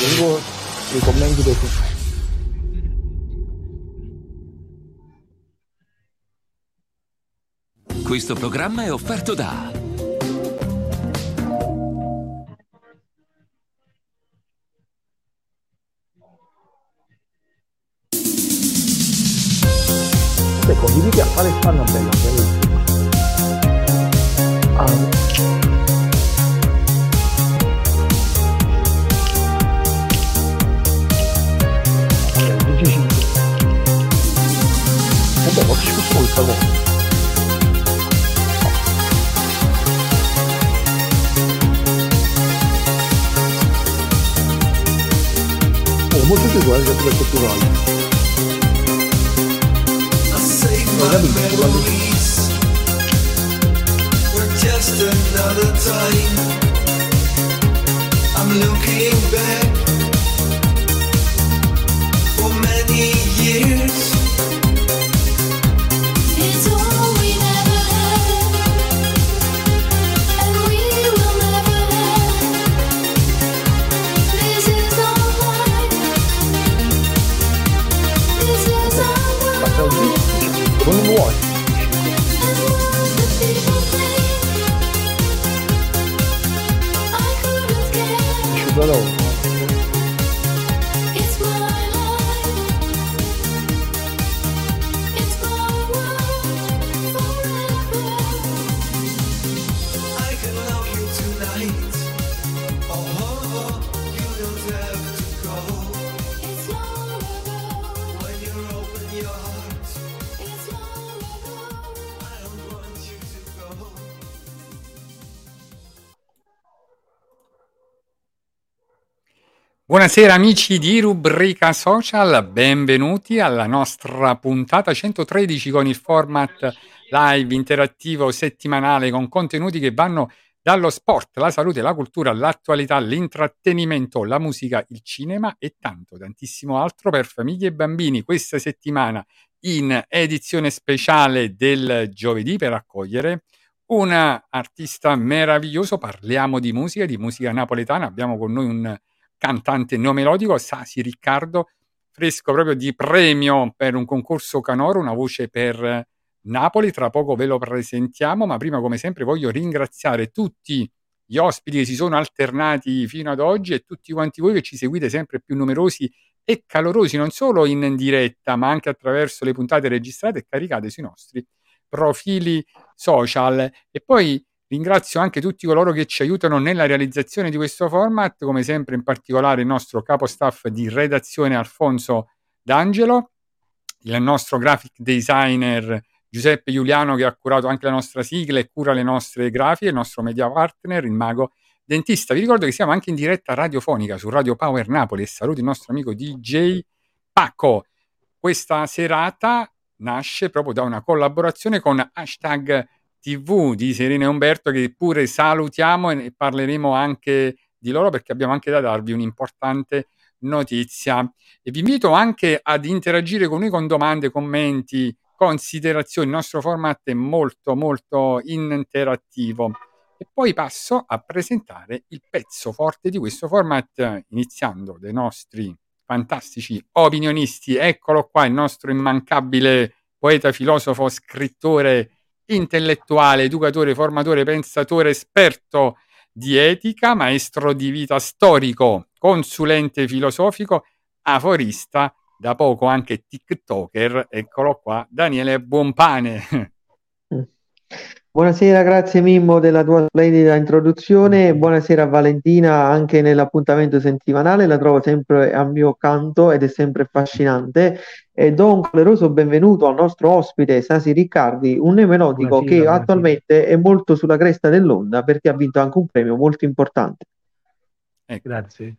Leggo i commenti dopo. Questo programma è offerto da Buonasera amici di Rubrica Social, benvenuti alla nostra puntata 113 con il format live interattivo settimanale con contenuti che vanno dallo sport, la salute, la cultura, l'attualità, l'intrattenimento, la musica, il cinema e tanto, tantissimo altro per famiglie e bambini. Questa settimana in edizione speciale del giovedì per accogliere un artista meraviglioso. Parliamo di musica, di musica napoletana. Abbiamo con noi un cantante neomelodico, Sasi Riccardo, fresco proprio di premio per un concorso canoro, una voce per Napoli. Tra poco ve lo presentiamo, ma prima, come sempre, voglio ringraziare tutti gli ospiti che si sono alternati fino ad oggi e tutti quanti voi che ci seguite sempre più numerosi e calorosi, non solo in diretta, ma anche attraverso le puntate registrate e caricate sui nostri profili social. E poi ringrazio anche tutti coloro che ci aiutano nella realizzazione di questo format, come sempre in particolare il nostro capo staff di redazione Alfonso D'Angelo, il nostro graphic designer Giuseppe Giuliano che ha curato anche la nostra sigla e cura le nostre grafiche, il nostro media partner, il mago dentista. Vi ricordo che siamo anche in diretta radiofonica su Radio Power Napoli e saluto il nostro amico DJ Paco. Questa serata nasce proprio da una collaborazione con hashtag TV di Serena e Umberto che pure salutiamo e parleremo anche di loro perché abbiamo anche da darvi un'importante notizia. E vi invito anche ad interagire con noi con domande, commenti, considerazioni. Il nostro format è molto molto interattivo. E poi passo a presentare il pezzo forte di questo format, iniziando dai nostri fantastici opinionisti. Eccolo qua, il nostro immancabile poeta, filosofo, scrittore, intellettuale, educatore, formatore, pensatore, esperto di etica, maestro di vita storico, consulente filosofico, aforista, da poco anche TikToker. Eccolo qua, Daniele Buonpane. Buonasera, grazie Mimmo della tua splendida introduzione. Buonasera Valentina, anche nell'appuntamento settimanale la trovo sempre al mio accanto ed è sempre affascinante. E do un caloroso benvenuto al nostro ospite Sasi Riccardi, un neomelodico che buonasera. attualmente è molto sulla cresta dell'onda perché ha vinto anche un premio molto importante. Ecco. Grazie.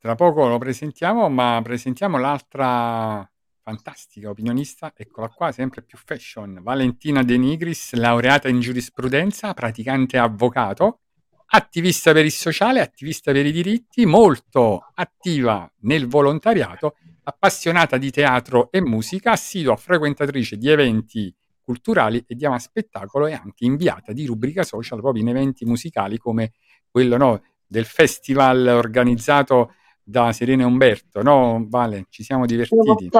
Tra poco lo presentiamo, ma presentiamo l'altra fantastica opinionista, eccola qua, sempre più fashion, Valentina De Nigris, laureata in giurisprudenza, praticante avvocato, attivista per il sociale, attivista per i diritti, molto attiva nel volontariato, appassionata di teatro e musica, assidua frequentatrice di eventi culturali e di ama spettacolo e anche inviata di rubrica social proprio in eventi musicali come quello no, del festival organizzato da Serena e Umberto, no Vale? Ci siamo divertiti.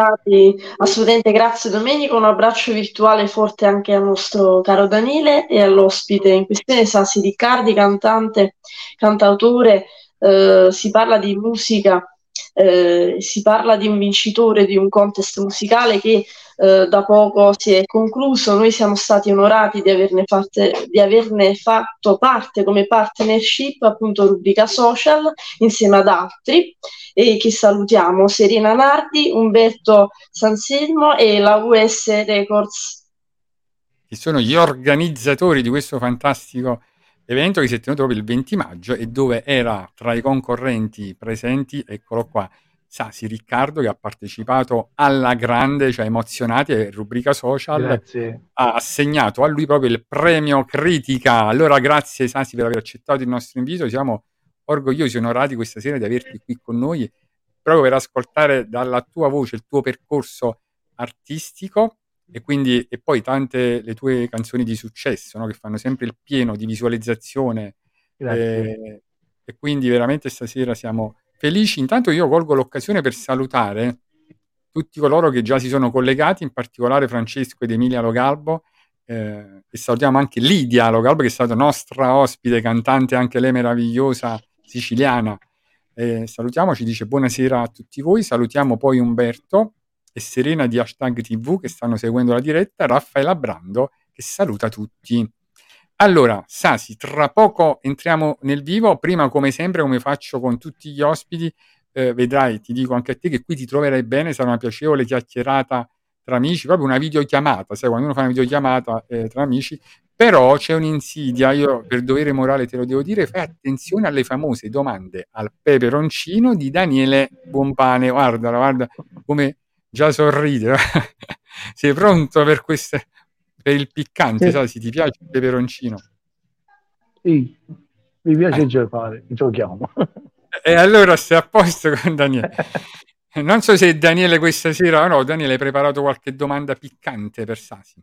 assolutamente grazie Domenico, un abbraccio virtuale forte anche al nostro caro Daniele e all'ospite in questione Sassi Riccardi, cantante, cantautore, eh, si parla di musica, eh, si parla di un vincitore di un contest musicale che eh, da poco si è concluso. Noi siamo stati onorati di averne, fatte- di averne fatto parte come partnership, appunto rubrica social, insieme ad altri e che salutiamo Serena Nardi, Umberto Sanselmo e la US Records. che sono gli organizzatori di questo fantastico evento che si è tenuto proprio il 20 maggio e dove era tra i concorrenti presenti, eccolo qua, Sasi Riccardo che ha partecipato alla grande, cioè emozionati, e rubrica social, Grazie. ha assegnato a lui proprio il premio critica. Allora grazie Sasi per aver accettato il nostro invito, siamo orgogliosi e onorati questa sera di averti qui con noi proprio per ascoltare dalla tua voce il tuo percorso artistico e quindi e poi tante le tue canzoni di successo no? che fanno sempre il pieno di visualizzazione Grazie. eh, e quindi veramente stasera siamo felici. Intanto io colgo l'occasione per salutare tutti coloro che già si sono collegati, in particolare Francesco ed Emilia Logalbo, eh, e salutiamo anche Lidia Logalbo che è stata nostra ospite, cantante anche lei meravigliosa siciliana. Eh, salutiamo, ci dice buonasera a tutti voi, salutiamo poi Umberto e Serena di Hashtag TV che stanno seguendo la diretta, Raffaella Brando che saluta tutti. Allora, Sasi, tra poco entriamo nel vivo, prima come sempre, come faccio con tutti gli ospiti, eh, vedrai, ti dico anche a te che qui ti troverai bene, sarà una piacevole chiacchierata tra amici, proprio una videochiamata, sai, quando uno fa una videochiamata eh, tra amici, però c'è un'insidia, io per dovere morale te lo devo dire, fai attenzione alle famose domande al peperoncino di Daniele Buonpane, guarda, guarda come già sorride, sei pronto per queste, per il piccante, Sì. sai, se ti piace il peperoncino? Sì, mi piace Eh. giocare, giochiamo. E allora stai a posto con Daniele. Non so se Daniele questa sera, no, Daniele hai preparato qualche domanda piccante per Sasi.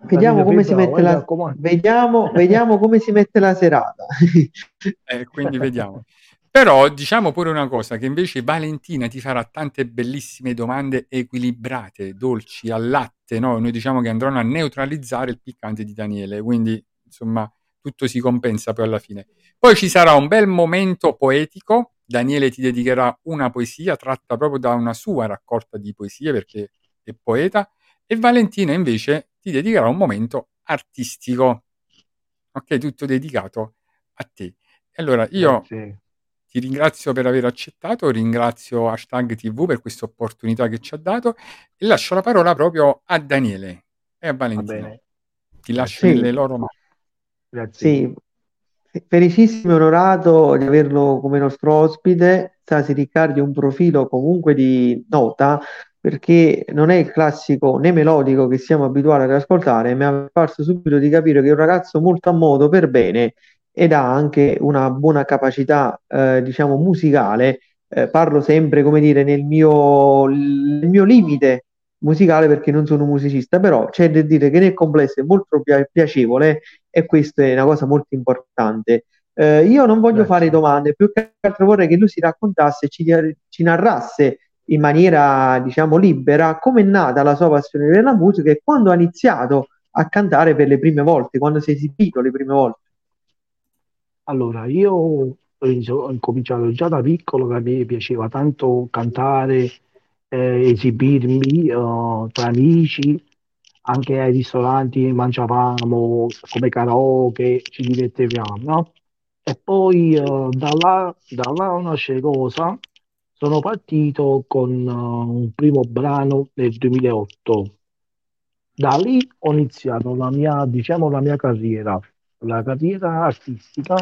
Vediamo come si Bravo, mette mi la, vediamo, vediamo come si mette la serata. Eh, quindi vediamo. Però diciamo pure una cosa, che invece Valentina ti farà tante bellissime domande equilibrate, dolci, al latte, no? Noi diciamo che andranno a neutralizzare il piccante di Daniele, quindi insomma tutto si compensa poi alla fine. Poi ci sarà un bel momento poetico, Daniele ti dedicherà una poesia tratta proprio da una sua raccolta di poesie perché è poeta e Valentina invece ti dedicherà un momento artistico, ok? Tutto dedicato a te. Allora io Grazie. Ti ringrazio per aver accettato, ringrazio Hashtag TV per questa opportunità che ci ha dato e lascio la parola proprio a Daniele e a Va Valentina. bene, Ti lascio Sì. nelle loro mani. grazie. Sì, felicissimo e onorato di averlo come nostro ospite. Sasi Riccardi è un profilo comunque di nota perché non è il classico né melodico che siamo abituati ad ascoltare, mi ha parso subito di capire che è un ragazzo molto a modo per bene ed ha anche una buona capacità, eh, diciamo, musicale. Eh, parlo sempre, come dire, nel mio, nel mio limite musicale perché non sono un musicista, però c'è da dire che nel complesso è molto pia- piacevole e questa è una cosa molto importante. Eh, io non voglio Grazie. fare domande, più che altro vorrei che lui si raccontasse, ci, ci narrasse in maniera, diciamo, libera come è nata la sua passione per la musica e quando ha iniziato a cantare per le prime volte, quando si è esibito le prime volte. Allora, io ho incominciato già da piccolo, che a me piaceva tanto cantare, eh, esibirmi, eh, tra amici, anche ai ristoranti mangiavamo come karaoke, ci divertivamo, no? E poi eh, da là, da là nasce cosa? Sono partito con eh, un primo brano nel 2008. Da lì ho iniziato la mia, diciamo, la mia carriera, la carriera artistica,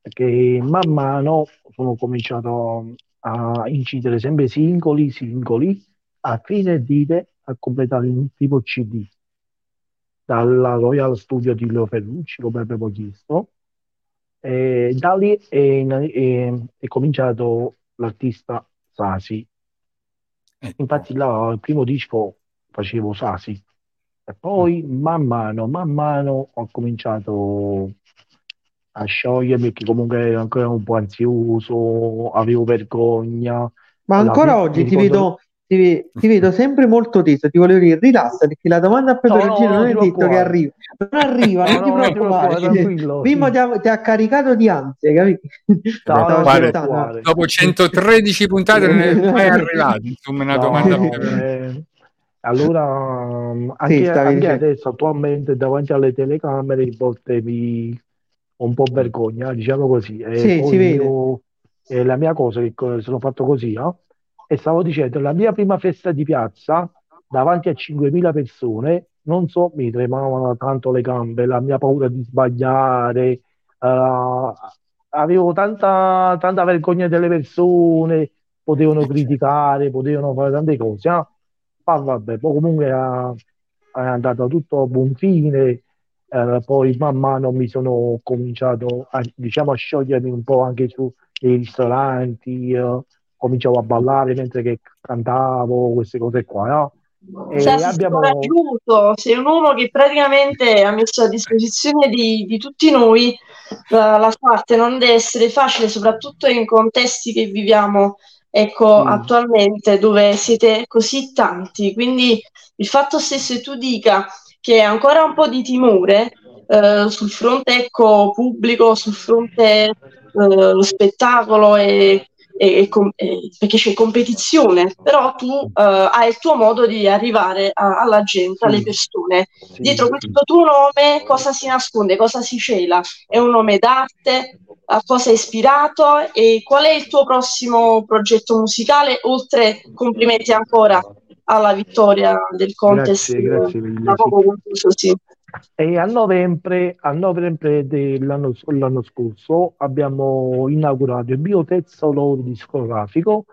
perché man mano sono cominciato a incidere sempre singoli, singoli, a fine dite a completare un primo CD dalla Royal Studio di Leo Ferrucci, come avevo chiesto. E da lì è, è- è cominciato l'artista Sasi. Ecco. Infatti là il primo disco facevo Sasi e poi man mano, man mano ho cominciato a sciogliermi, perché comunque ero ancora un po' ansioso, avevo vergogna. Ma ancora fine oggi ti ricordo... vedo, ti, ti vedo sempre molto teso, ti volevo dire, rilassa perché la domanda a No, peperoncino no, non non è detto che arriva, non arriva, No, non ti no, preoccupare. Mimmo Sì. ti ha, ti ha caricato di ansie, capito? No, preoccupare. Dopo 113 puntate non è mai arrivato, insomma, una No, domanda no, eh, allora mm, Sì, anche, stavi anche adesso attualmente davanti alle telecamere a volte mi un po' vergogna, diciamo così, e Sì, si vede. io, è la mia cosa che sono fatto così, no? E stavo dicendo, la mia prima festa di piazza davanti a 5.000 persone, non so, mi tremavano tanto le gambe, la mia paura di sbagliare, eh, avevo tanta, tanta vergogna delle persone, potevano Eh, certo. criticare, potevano fare tante cose, no? Ma vabbè, poi comunque ah, è andato tutto a buon fine, eh, poi man mano mi sono cominciato a, diciamo, a sciogliermi un po' anche su nei ristoranti, eh, cominciavo a ballare mentre che cantavo, queste cose qua, no? E sei abbiamo... coraggioso, sei un uomo che praticamente ha messo a disposizione di, di tutti noi la, la sua arte. Non deve essere facile, soprattutto in contesti che viviamo, ecco, Sì, attualmente, dove siete così tanti. Quindi il fatto stesso che tu dica che ancora un po' di timore eh, sul fronte, ecco, pubblico, sul fronte eh, lo spettacolo e e- e perché c'è competizione, però tu eh, hai il tuo modo di arrivare a- alla gente, alle persone. Dietro questo tuo nome cosa si nasconde, cosa si cela? È un nome d'arte? A cosa è ispirato? E qual è il tuo prossimo progetto musicale? Oltre, complimenti ancora alla vittoria del contest Grazie, grazie da poco concluso, sì. E a novembre, a novembre dell'anno l'anno scorso abbiamo inaugurato il mio terzo lavoro discografico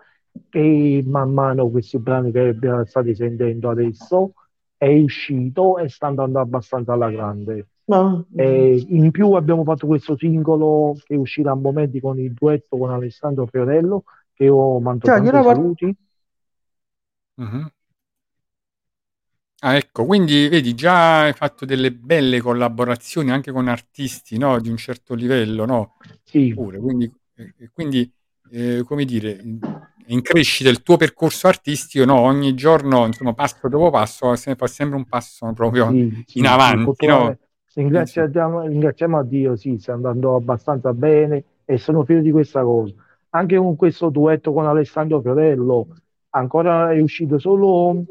e man mano questi brani che abbiamo- state sentendo adesso è uscito e sta andando abbastanza alla grande. E in più abbiamo fatto questo singolo che uscirà a momenti con il duetto con Alessandro Fiorello che io mando Cioè, tanti io la guardo- saluti. Mhm. Ah, ecco, quindi vedi, già hai fatto delle belle collaborazioni anche con artisti, no, di un certo livello, no? Sì, Pure, quindi, eh, quindi eh, come dire, in crescita il tuo percorso artistico, no? Ogni giorno, insomma, passo dopo passo, se- fa sempre un passo proprio sì, sì, in avanti, no? Eh, ringraziamo, ringraziamo a Dio, sì, sta andando abbastanza bene e sono fiero di questa cosa. Anche con questo duetto con Alessandro Fiorello, ancora è uscito solo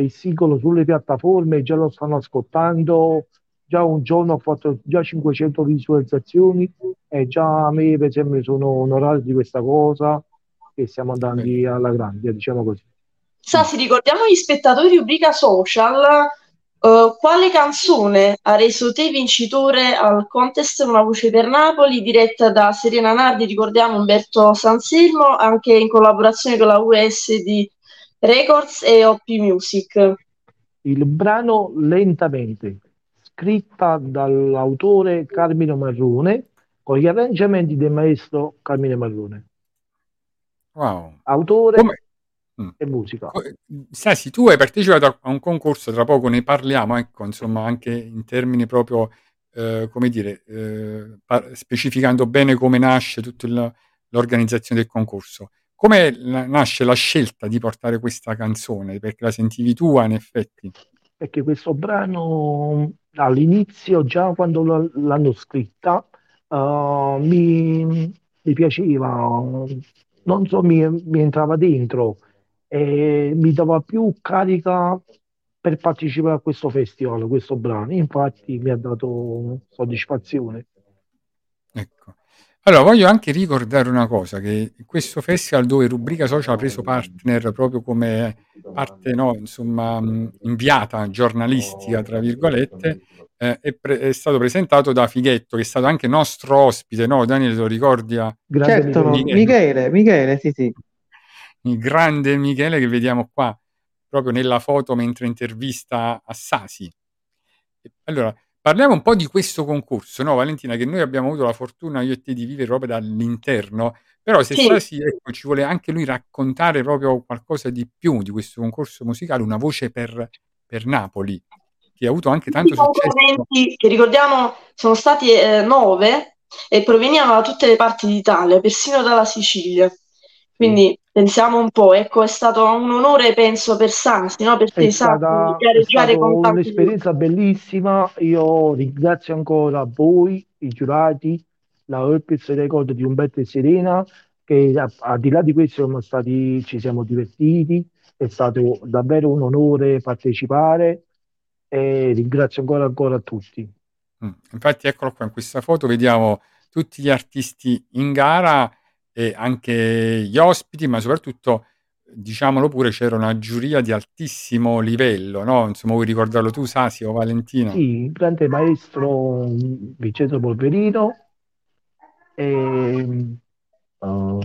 il singolo sulle piattaforme, già lo stanno ascoltando, già un giorno ho fatto già 500 visualizzazioni e già a me, per esempio, sono onorato di questa cosa che stiamo andando Bene. alla grande, diciamo così. Sassi, ricordiamo agli spettatori di rubrica social eh, quale canzone ha reso te vincitore al contest Una voce per Napoli, diretta da Serena Nardi, ricordiamo Umberto Sanselmo, anche in collaborazione con la USD Records e OP Music. Il brano Lentamente, scritta dall'autore Carmine Marrone, con gli arrangiamenti del maestro Carmine Marrone, Wow. autore Come... Mm. e musica. Sassi, tu hai partecipato a- un concorso, tra poco ne parliamo, ecco, insomma, anche in termini proprio, eh, come dire, eh, par- specificando bene come nasce tutta l'organizzazione del concorso. Come nasce la scelta di portare questa canzone? Perché la sentivi tua, in effetti. Perché questo brano all'inizio, già quando l'hanno scritta, eh, mi, mi piaceva, non so, mi, mi entrava dentro e mi dava più carica per partecipare a questo festival, questo brano. Infatti mi ha dato soddisfazione. Ecco. Allora, voglio anche ricordare una cosa, che questo festival dove Rubrica Social ha preso partner proprio come parte, no, insomma, mh, inviata giornalistica, tra virgolette, eh, è, pre- è stato presentato da Fighetto, che è stato anche nostro ospite, no? Daniele, te lo ricordi? a- Certo. Michele. Michele, Michele, sì, sì. il grande Michele che vediamo qua, proprio nella foto mentre intervista a Sasi. Allora, parliamo un po' di questo concorso, no, Valentina, che noi abbiamo avuto la fortuna, io e te, di vivere proprio dall'interno, però se Sì. Sasi, ecco, ci vuole anche lui raccontare proprio qualcosa di più di questo concorso musicale, una voce per, per Napoli, che ha avuto anche Tutti tanto successo. concorrenti, che ricordiamo sono stati eh, nove, e provenivano da tutte le parti d'Italia, persino dalla Sicilia. Quindi pensiamo un po', ecco, è stato un onore, penso, per Sasi, no? Per È te, è gareggiare stata con tanti un'esperienza bellissima. Io ringrazio ancora voi, i giurati, la Urpis Record di Umberto e Serena, che al di là di questo siamo stati, ci siamo divertiti. È stato davvero un onore partecipare e ringrazio ancora ancora a tutti. Mm. Infatti, eccolo qua in questa foto, vediamo tutti gli artisti in gara e anche gli ospiti, ma soprattutto, diciamolo pure, c'era una giuria di altissimo livello, no? Insomma, vuoi ricordarlo tu, Sasi o Valentina? Sì, il grande maestro mm, Vincenzo Polverino e uh,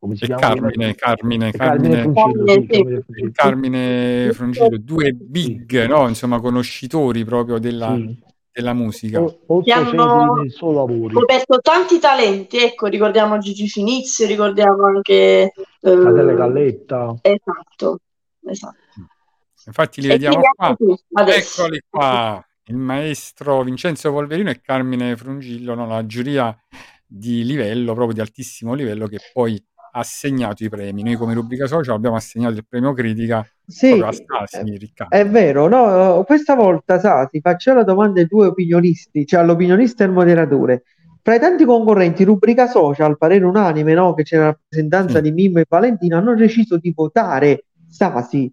come si E chiama? Carmine, Carmine, E Carmine Carmine, e. Carmine Frungillo, due big, no? Insomma, conoscitori proprio della, Sì. Della musica. O- Che hanno- scoperto tanti talenti, ecco, ricordiamo Gigi Finizio, ricordiamo anche... eh, Adele Galletta. Esatto, esatto. Infatti li E vediamo qua. Eccoli qua, il maestro Vincenzo Polverino e Carmine Frungillo, no? la giuria di livello, proprio di altissimo livello, che poi assegnato i premi. Noi come rubrica social abbiamo assegnato il premio critica Sì, a Stasi, Riccardo. È vero, no, questa volta sa, ti faccio la domanda ai due opinionisti, cioè all'opinionista e al moderatore. Fra i tanti concorrenti, rubrica social, parere unanime, no, che c'è la rappresentanza Sì. di Mimmo e Valentina, hanno deciso di votare Stasi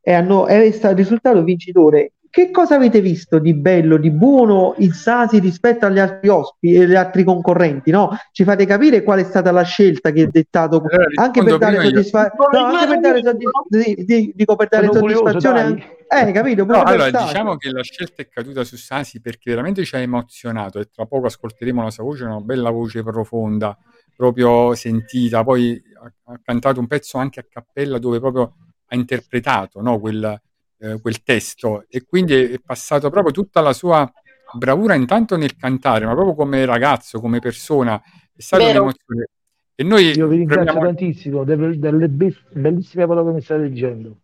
e hanno, è stato il risultato vincitore. Che cosa avete visto di bello, di buono in Sasi rispetto agli altri ospiti e agli altri concorrenti, no? Ci fate capire qual è stata la scelta che è dettato Allora, anche rispondo per dare prima io. soddisfazione, no, anche per dare soddisfazione, dico per dare curioso, soddisfazione eh, capito? No, allora diciamo che la scelta è caduta su Sasi perché veramente ci ha emozionato e tra poco ascolteremo la sua voce, una bella voce profonda, proprio sentita. Poi ha, ha cantato un pezzo anche a cappella dove proprio ha interpretato no, quel, eh, quel testo e quindi è, passato proprio tutta la sua bravura intanto nel cantare, ma proprio come ragazzo, come persona. È stata Vero. un'emozione. E noi Io vi ringrazio proviamo- tantissimo delle, delle be- bellissime parole che mi state dicendo.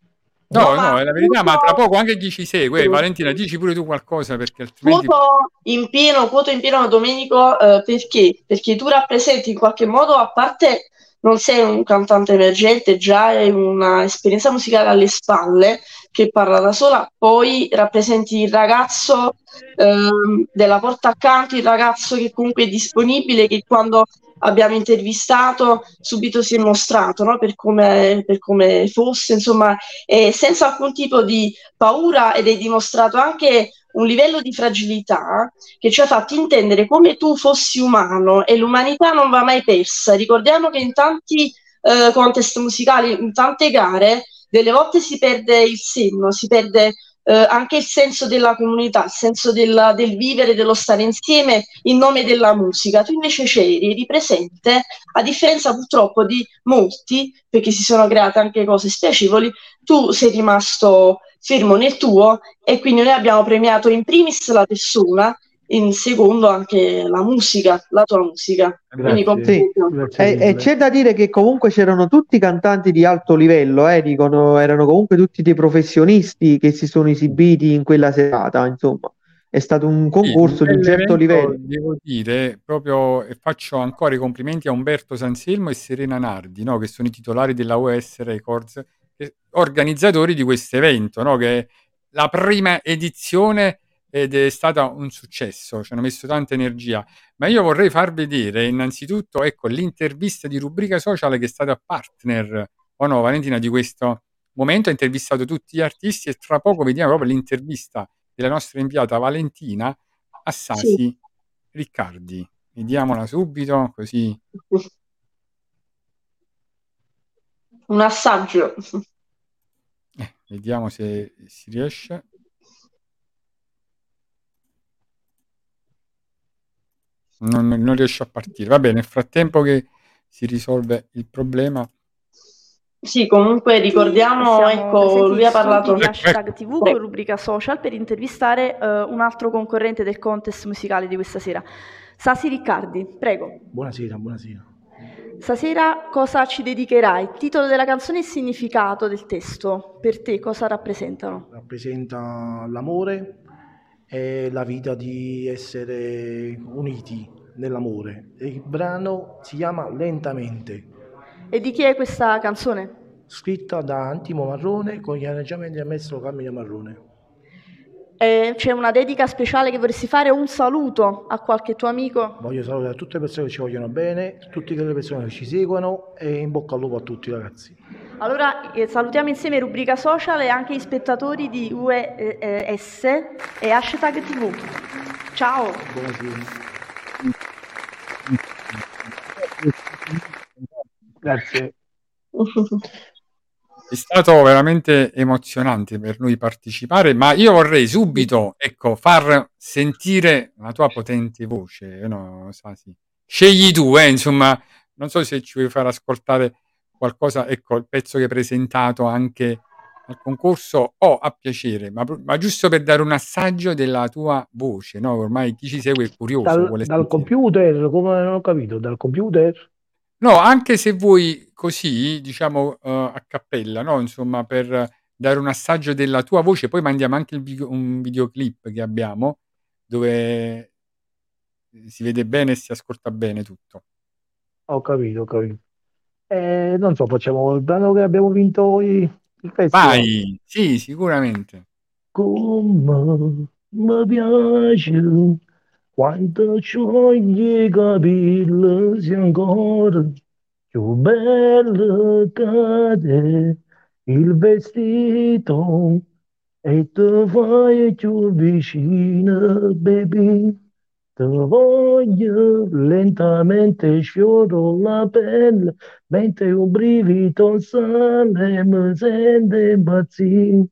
No, No, no, è la verità, ma tra poco anche chi ci segue. Sì. Valentina, dici pure tu qualcosa perché altrimenti... Quoto in pieno, quoto in pieno Domenico, eh, perché? Perché tu rappresenti in qualche modo, a parte non sei un cantante emergente, già hai una esperienza musicale alle spalle che parla da sola, poi rappresenti il ragazzo ehm, della porta accanto, il ragazzo che comunque è disponibile, che quando abbiamo intervistato subito si è mostrato no? per, come, per come fosse, insomma, e senza alcun tipo di paura ed hai dimostrato anche un livello di fragilità che ci ha fatto intendere come tu fossi umano e l'umanità non va mai persa. Ricordiamo che in tanti eh, contest musicali, in tante gare, delle volte si perde il senno, si perde eh, anche il senso della comunità, il senso del, del vivere, dello stare insieme in nome della musica. Tu invece c'eri, eri presente, a differenza purtroppo di molti, perché si sono create anche cose spiacevoli, tu sei rimasto fermo nel tuo e quindi noi abbiamo premiato in primis la persona, in secondo anche la musica, la tua musica. Grazie E, e c'è da dire che comunque c'erano tutti cantanti di alto livello, eh, dicono, erano comunque tutti dei professionisti che si sono esibiti in quella serata, insomma. È stato un concorso Sì, di un certo livello. Devo dire, proprio e faccio ancora i complimenti a Umberto Sanselmo e Serena Nardi, no, che sono i titolari della OS Records, organizzatori di questo evento, no, che la prima edizione ed è stata un successo, ci hanno messo tanta energia. Ma io vorrei far vedere innanzitutto ecco, l'intervista di rubrica social che è stata partner, o no, Valentina, di questo momento. Ha intervistato tutti gli artisti e tra poco vediamo proprio l'intervista della nostra inviata Valentina a Sasi Riccardi. Vediamola subito, così Un assaggio. eh, vediamo se si riesce. Non, non riesce a partire. Va bene, nel frattempo che si risolve il problema. Sì, comunque ricordiamo, Siamo ecco, lui ha parlato... di hashtag TV con rubrica social per intervistare eh, un altro concorrente del contest musicale di questa sera. Sasi Riccardi, prego. Buonasera, buonasera. Stasera cosa ci dedicherai? Titolo della canzone e il significato del testo. Per te cosa rappresentano? Rappresenta l'amore e la vita di essere uniti nell'amore. Il brano si chiama Lentamente, E di chi è questa canzone? scritta da Antimo Marrone con gli arrangiamenti del maestro Carmine Marrone. Eh, c'è una dedica speciale che vorresti fare, un saluto a qualche tuo amico? Voglio salutare tutte le persone che ci vogliono bene, tutte le persone che ci seguono e in bocca al lupo a tutti ragazzi. Allora eh, salutiamo insieme rubrica social e anche gli spettatori di UES e hashtag TV. Ciao! Buonasera. Grazie. È stato veramente emozionante per noi partecipare, ma io vorrei subito, ecco, far sentire la tua potente voce, eh, no, Sasi. Scegli tu, eh, insomma, non so se ci vuoi far ascoltare qualcosa, ecco, il pezzo che hai presentato anche al concorso o a piacere, ma, ma giusto per dare un assaggio della tua voce, no? Ormai chi ci segue è curioso, Dal, dal computer, come non ho capito, dal computer? No, anche se vuoi così, diciamo, eh, a cappella, no? Insomma, per dare un assaggio della tua voce, poi mandiamo anche il video- un videoclip che abbiamo dove si vede bene e si ascolta bene tutto. Ho capito, ho capito. Eh, non so, facciamo il brano che abbiamo vinto i- il festival. Vai, sì, sicuramente. Come mi piace quando sciogli i capelli sei ancora più bella che il vestito e ti fai più vicina, baby. Ti voglio lentamente sfioro la pelle mentre un brivido sale mi sente impazzire.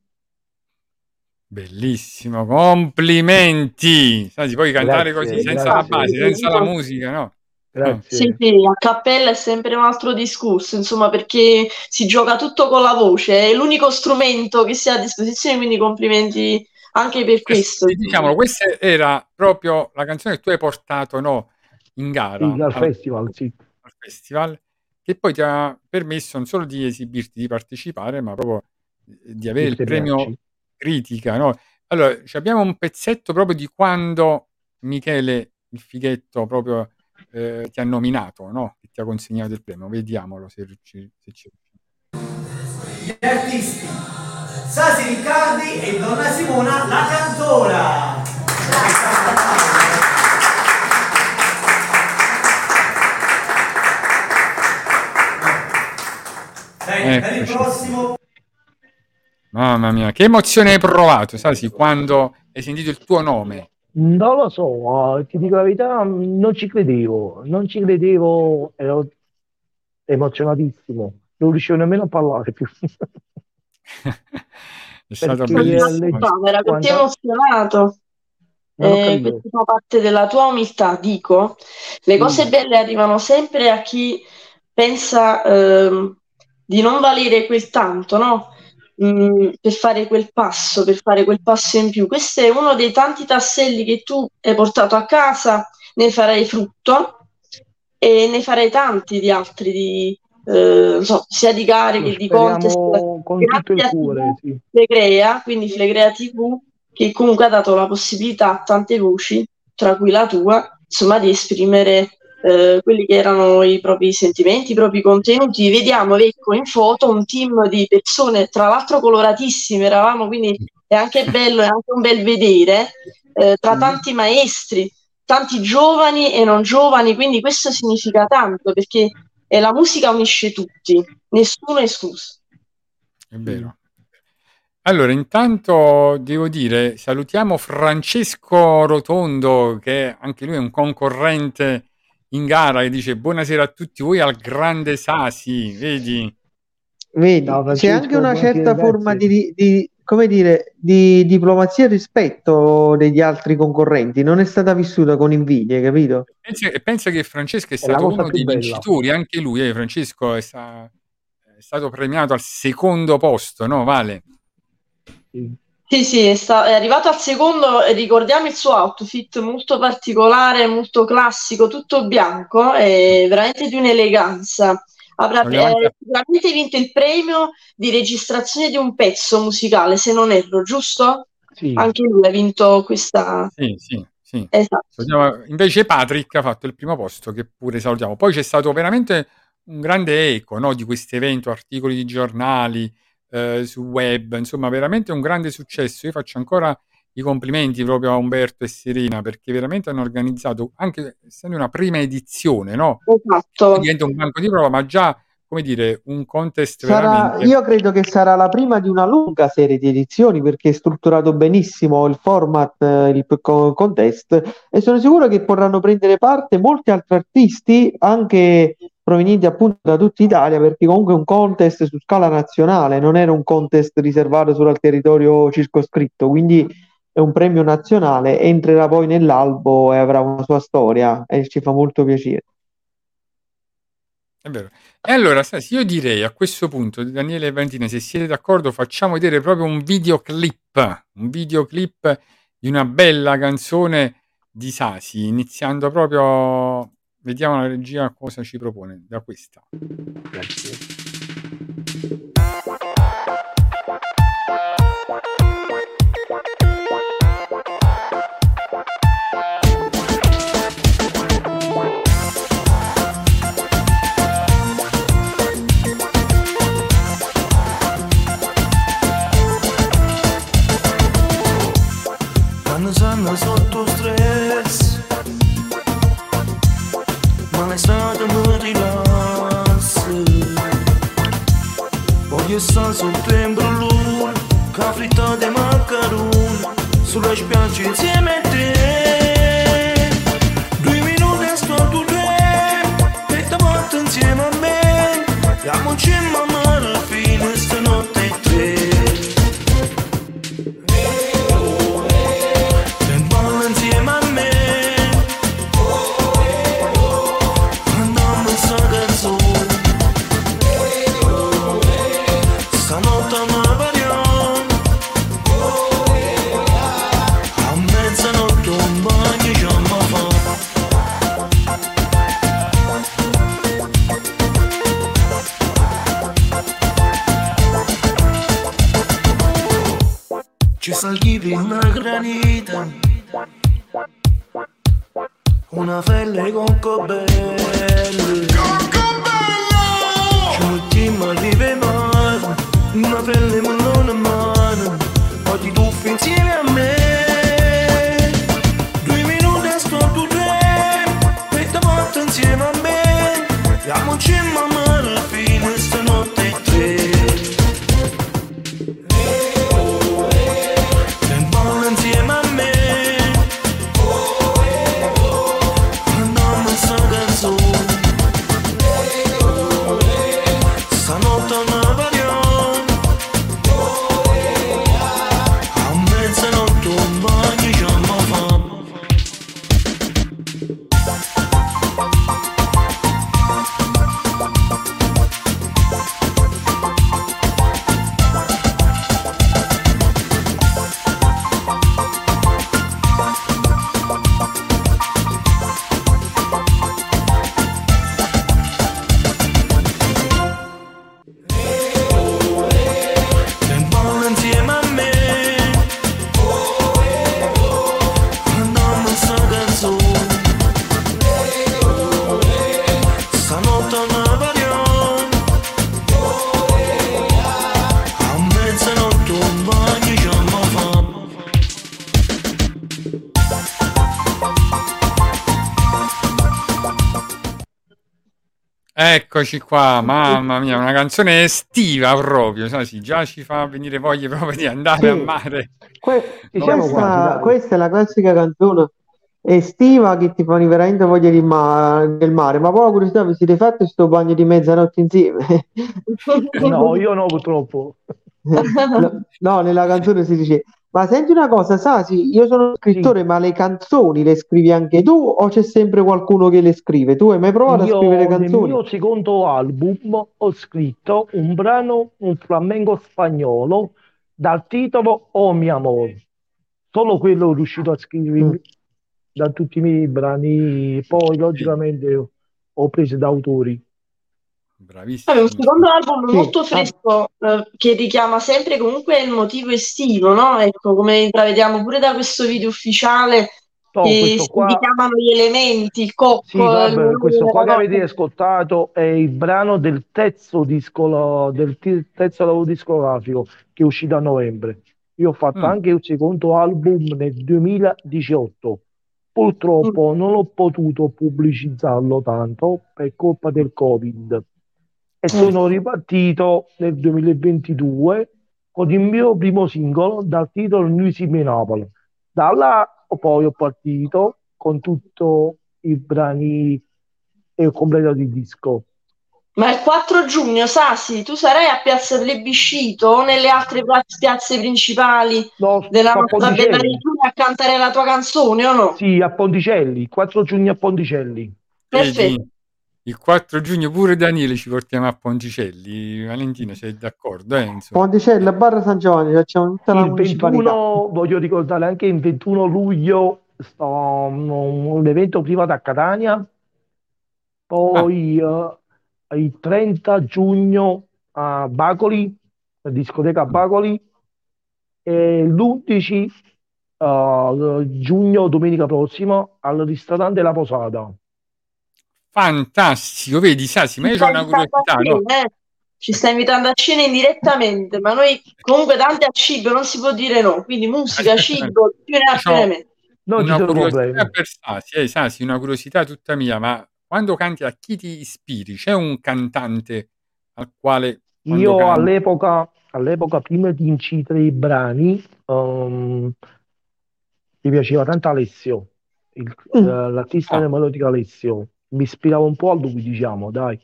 Bellissimo, complimenti. Si puoi cantare Grazie, così, senza la grazie. base, senza la musica, no? Grazie. Sì, sì, a cappella è sempre un altro discorso, insomma, perché si gioca tutto con la voce, è l'unico strumento che si ha a disposizione, quindi complimenti anche per questo. Sì, diciamolo, questa era proprio la canzone che tu hai portato no, in gara Sì, al al- festival, sì. al festival, che poi ti ha permesso non solo di esibirti, di partecipare, ma proprio di avere il premio. Critica. no? Allora, ci abbiamo un pezzetto proprio di quando Michele il Fighetto proprio eh, ti ha nominato, no? Che ti ha consegnato il premio. Vediamolo se, riusci- se ci Gli artisti Sasi Riccardi e Donna Simona la cantora. Bene, per il prossimo Mamma mia, che emozione hai provato, Sasi, quando hai sentito il tuo nome? Non lo so, eh, ti dico la verità, non ci credevo, non ci credevo, ero emozionatissimo, non riuscivo nemmeno a parlare più. È stato Perché bellissimo. No, era così quando- emozionato. Eh, questa fa parte della tua umiltà, dico. Le cose Mm. belle arrivano sempre a chi pensa ehm, di non valere quel tanto, no? Mm, per fare quel passo, per fare quel passo in più. Questo è uno dei tanti tasselli che tu hai portato a casa, ne farai frutto e ne farai tanti di altri, di, eh, non so, sia di gare Lo che di contest. con tutto il cuore, sì. Flegrea, quindi Flegrea TV, che comunque ha dato la possibilità a tante voci, tra cui la tua, insomma, di esprimere eh, quelli che erano i propri sentimenti, i propri contenuti. Vediamo, ecco, in foto un team di persone, tra l'altro coloratissime, eravamo, quindi è anche bello, è anche un bel vedere, eh, tra tanti maestri, tanti giovani e non giovani, quindi questo significa tanto, perché eh, la musica unisce tutti, nessuno è escluso. È vero. Allora, intanto devo dire, salutiamo Francesco Rotondo, che anche lui è un concorrente in gara, che dice buonasera a tutti voi al grande Sasi, vedi? Vedi, Ciao, c'è anche una certa grazie. forma di, di- come dire, di diplomazia e rispetto degli altri concorrenti, non è stata vissuta con invidie, capito? Pensa, e pensa che Francesco è È stato uno dei bella. vincitori, anche lui, eh, Francesco è, sta- è stato premiato al secondo posto, no? Vale? Sì. Sì, sì, è, sta- è arrivato al secondo, ricordiamo il suo outfit molto particolare, molto classico, tutto bianco, è veramente di un'eleganza. Avrà eh, sicuramente vinto il premio di registrazione di un pezzo musicale, se non erro, giusto? Sì. Anche lui ha vinto questa... Sì, sì, Sì. Esatto. Invece Patrick ha fatto il primo posto, che pure salutiamo. Poi c'è stato veramente un grande eco no, di questo evento, articoli di giornali, eh, su web, insomma, veramente un grande successo. Io faccio ancora i complimenti proprio a Umberto e Serena perché veramente hanno organizzato, anche essendo una prima edizione, no? Esatto. Diventa un banco di prova, ma già, come dire, un contest Sarà, veramente... io credo che sarà la prima di una lunga serie di edizioni perché è strutturato benissimo il format, eh, il contest e sono sicuro che potranno prendere parte molti altri artisti anche provenienti appunto da tutta Italia perché comunque un contest su scala nazionale, non era un contest riservato solo al territorio circoscritto, quindi è un premio nazionale, entrerà poi nell'albo e avrà una sua storia e ci fa molto piacere. È vero. E allora, Sasi, io direi a questo punto, Daniele e Valentina, se siete d'accordo, facciamo vedere proprio un videoclip, un videoclip di una bella canzone di Sasi, iniziando proprio, vediamo la regia cosa ci propone da questa. Quando Voglio stare settembre l'una Che fritta di maccheroni Sulla spiaggia insieme a te Due minuti e sto tu tre E te porto insieme a me Andiamoci in mare fino Ci salchivi una granita Una felle con cobelle Ci mettiamo a rivemare Una felle mellone in mano Poi ti tuffi insieme a me Eccoci qua, mamma mia, una canzone estiva proprio, sai, sì, già ci fa venire voglia proprio di andare a Sì. mare. Que- Ci siamo questa, questa è la classica canzone estiva che ti fa veramente voglia di ma- del mare. Ma poi la curiosità, vi siete fatti sto bagno di mezzanotte insieme? No, io no purtroppo. No, no, nella canzone si dice: Ma senti una cosa, Sasi, io sono scrittore, ma le canzoni le scrivi anche tu o c'è sempre qualcuno che le scrive? Tu hai mai provato a Io scrivere nel canzoni? mio secondo album ho scritto un brano, un flamenco spagnolo, dal titolo Oh mio amore. Solo quello ho riuscito a scrivere Mm. da tutti i miei brani, poi logicamente ho preso da autori. Bravissimo. Vabbè, un secondo album Sì, molto ah. fresco eh, che richiama sempre comunque il motivo estivo, no? Ecco, come intravediamo pure da questo video ufficiale No, che questo si qua, chiamano gli elementi, il cocco, sì, vabbè, questo qua che avete ascoltato è il brano del terzo disco, del terzo lavoro discografico che è uscito a novembre. Io ho fatto Mm. anche il secondo album nel 2018. Purtroppo non ho potuto pubblicizzarlo tanto per colpa del Covid e sono ripartito nel 2022 con il mio primo singolo dal titolo Nuisimi Napoli. Da là poi ho partito con tutti i brani e ho completato il disco. Ma il 4 giugno, Sassi, tu sarai a Piazza Plebiscito o nelle altre piazze principali No, della nostra regione a cantare la tua canzone o no? Sì, a Ponticelli, 4 giugno a Ponticelli. Perfetto. Il 4 giugno pure Daniele ci portiamo a Ponticelli. Valentina, sei d'accordo? Eh, insomma. Ponticello, Barra San Giovanni, facciamo tutta la Il municipalità. 21, voglio ricordare anche il 21 luglio sto un, un evento privato a Catania, poi eh, il 30 giugno a Bacoli, la discoteca Bacoli, e l'11 eh, giugno, domenica prossima, al ristorante La Posada. Fantastico, vedi, Sassi, ma Ci io sta ho una invitando a curiosità, no? eh? Ci sta invitando a cena indirettamente, ma noi comunque tanti a cibo non si può dire no, quindi musica, cibo, più ne ha una curiosità per Sassi, eh, Sassi, una curiosità tutta mia, ma quando canti a chi ti ispiri? C'è un cantante al quale Io canti all'epoca, all'epoca, prima di incidere i brani, ehm, mi piaceva tanto Alessio, il- Mm. eh, l'artista Ah. melodica Alessio. Mi ispirava un po' a lui, diciamo, dai.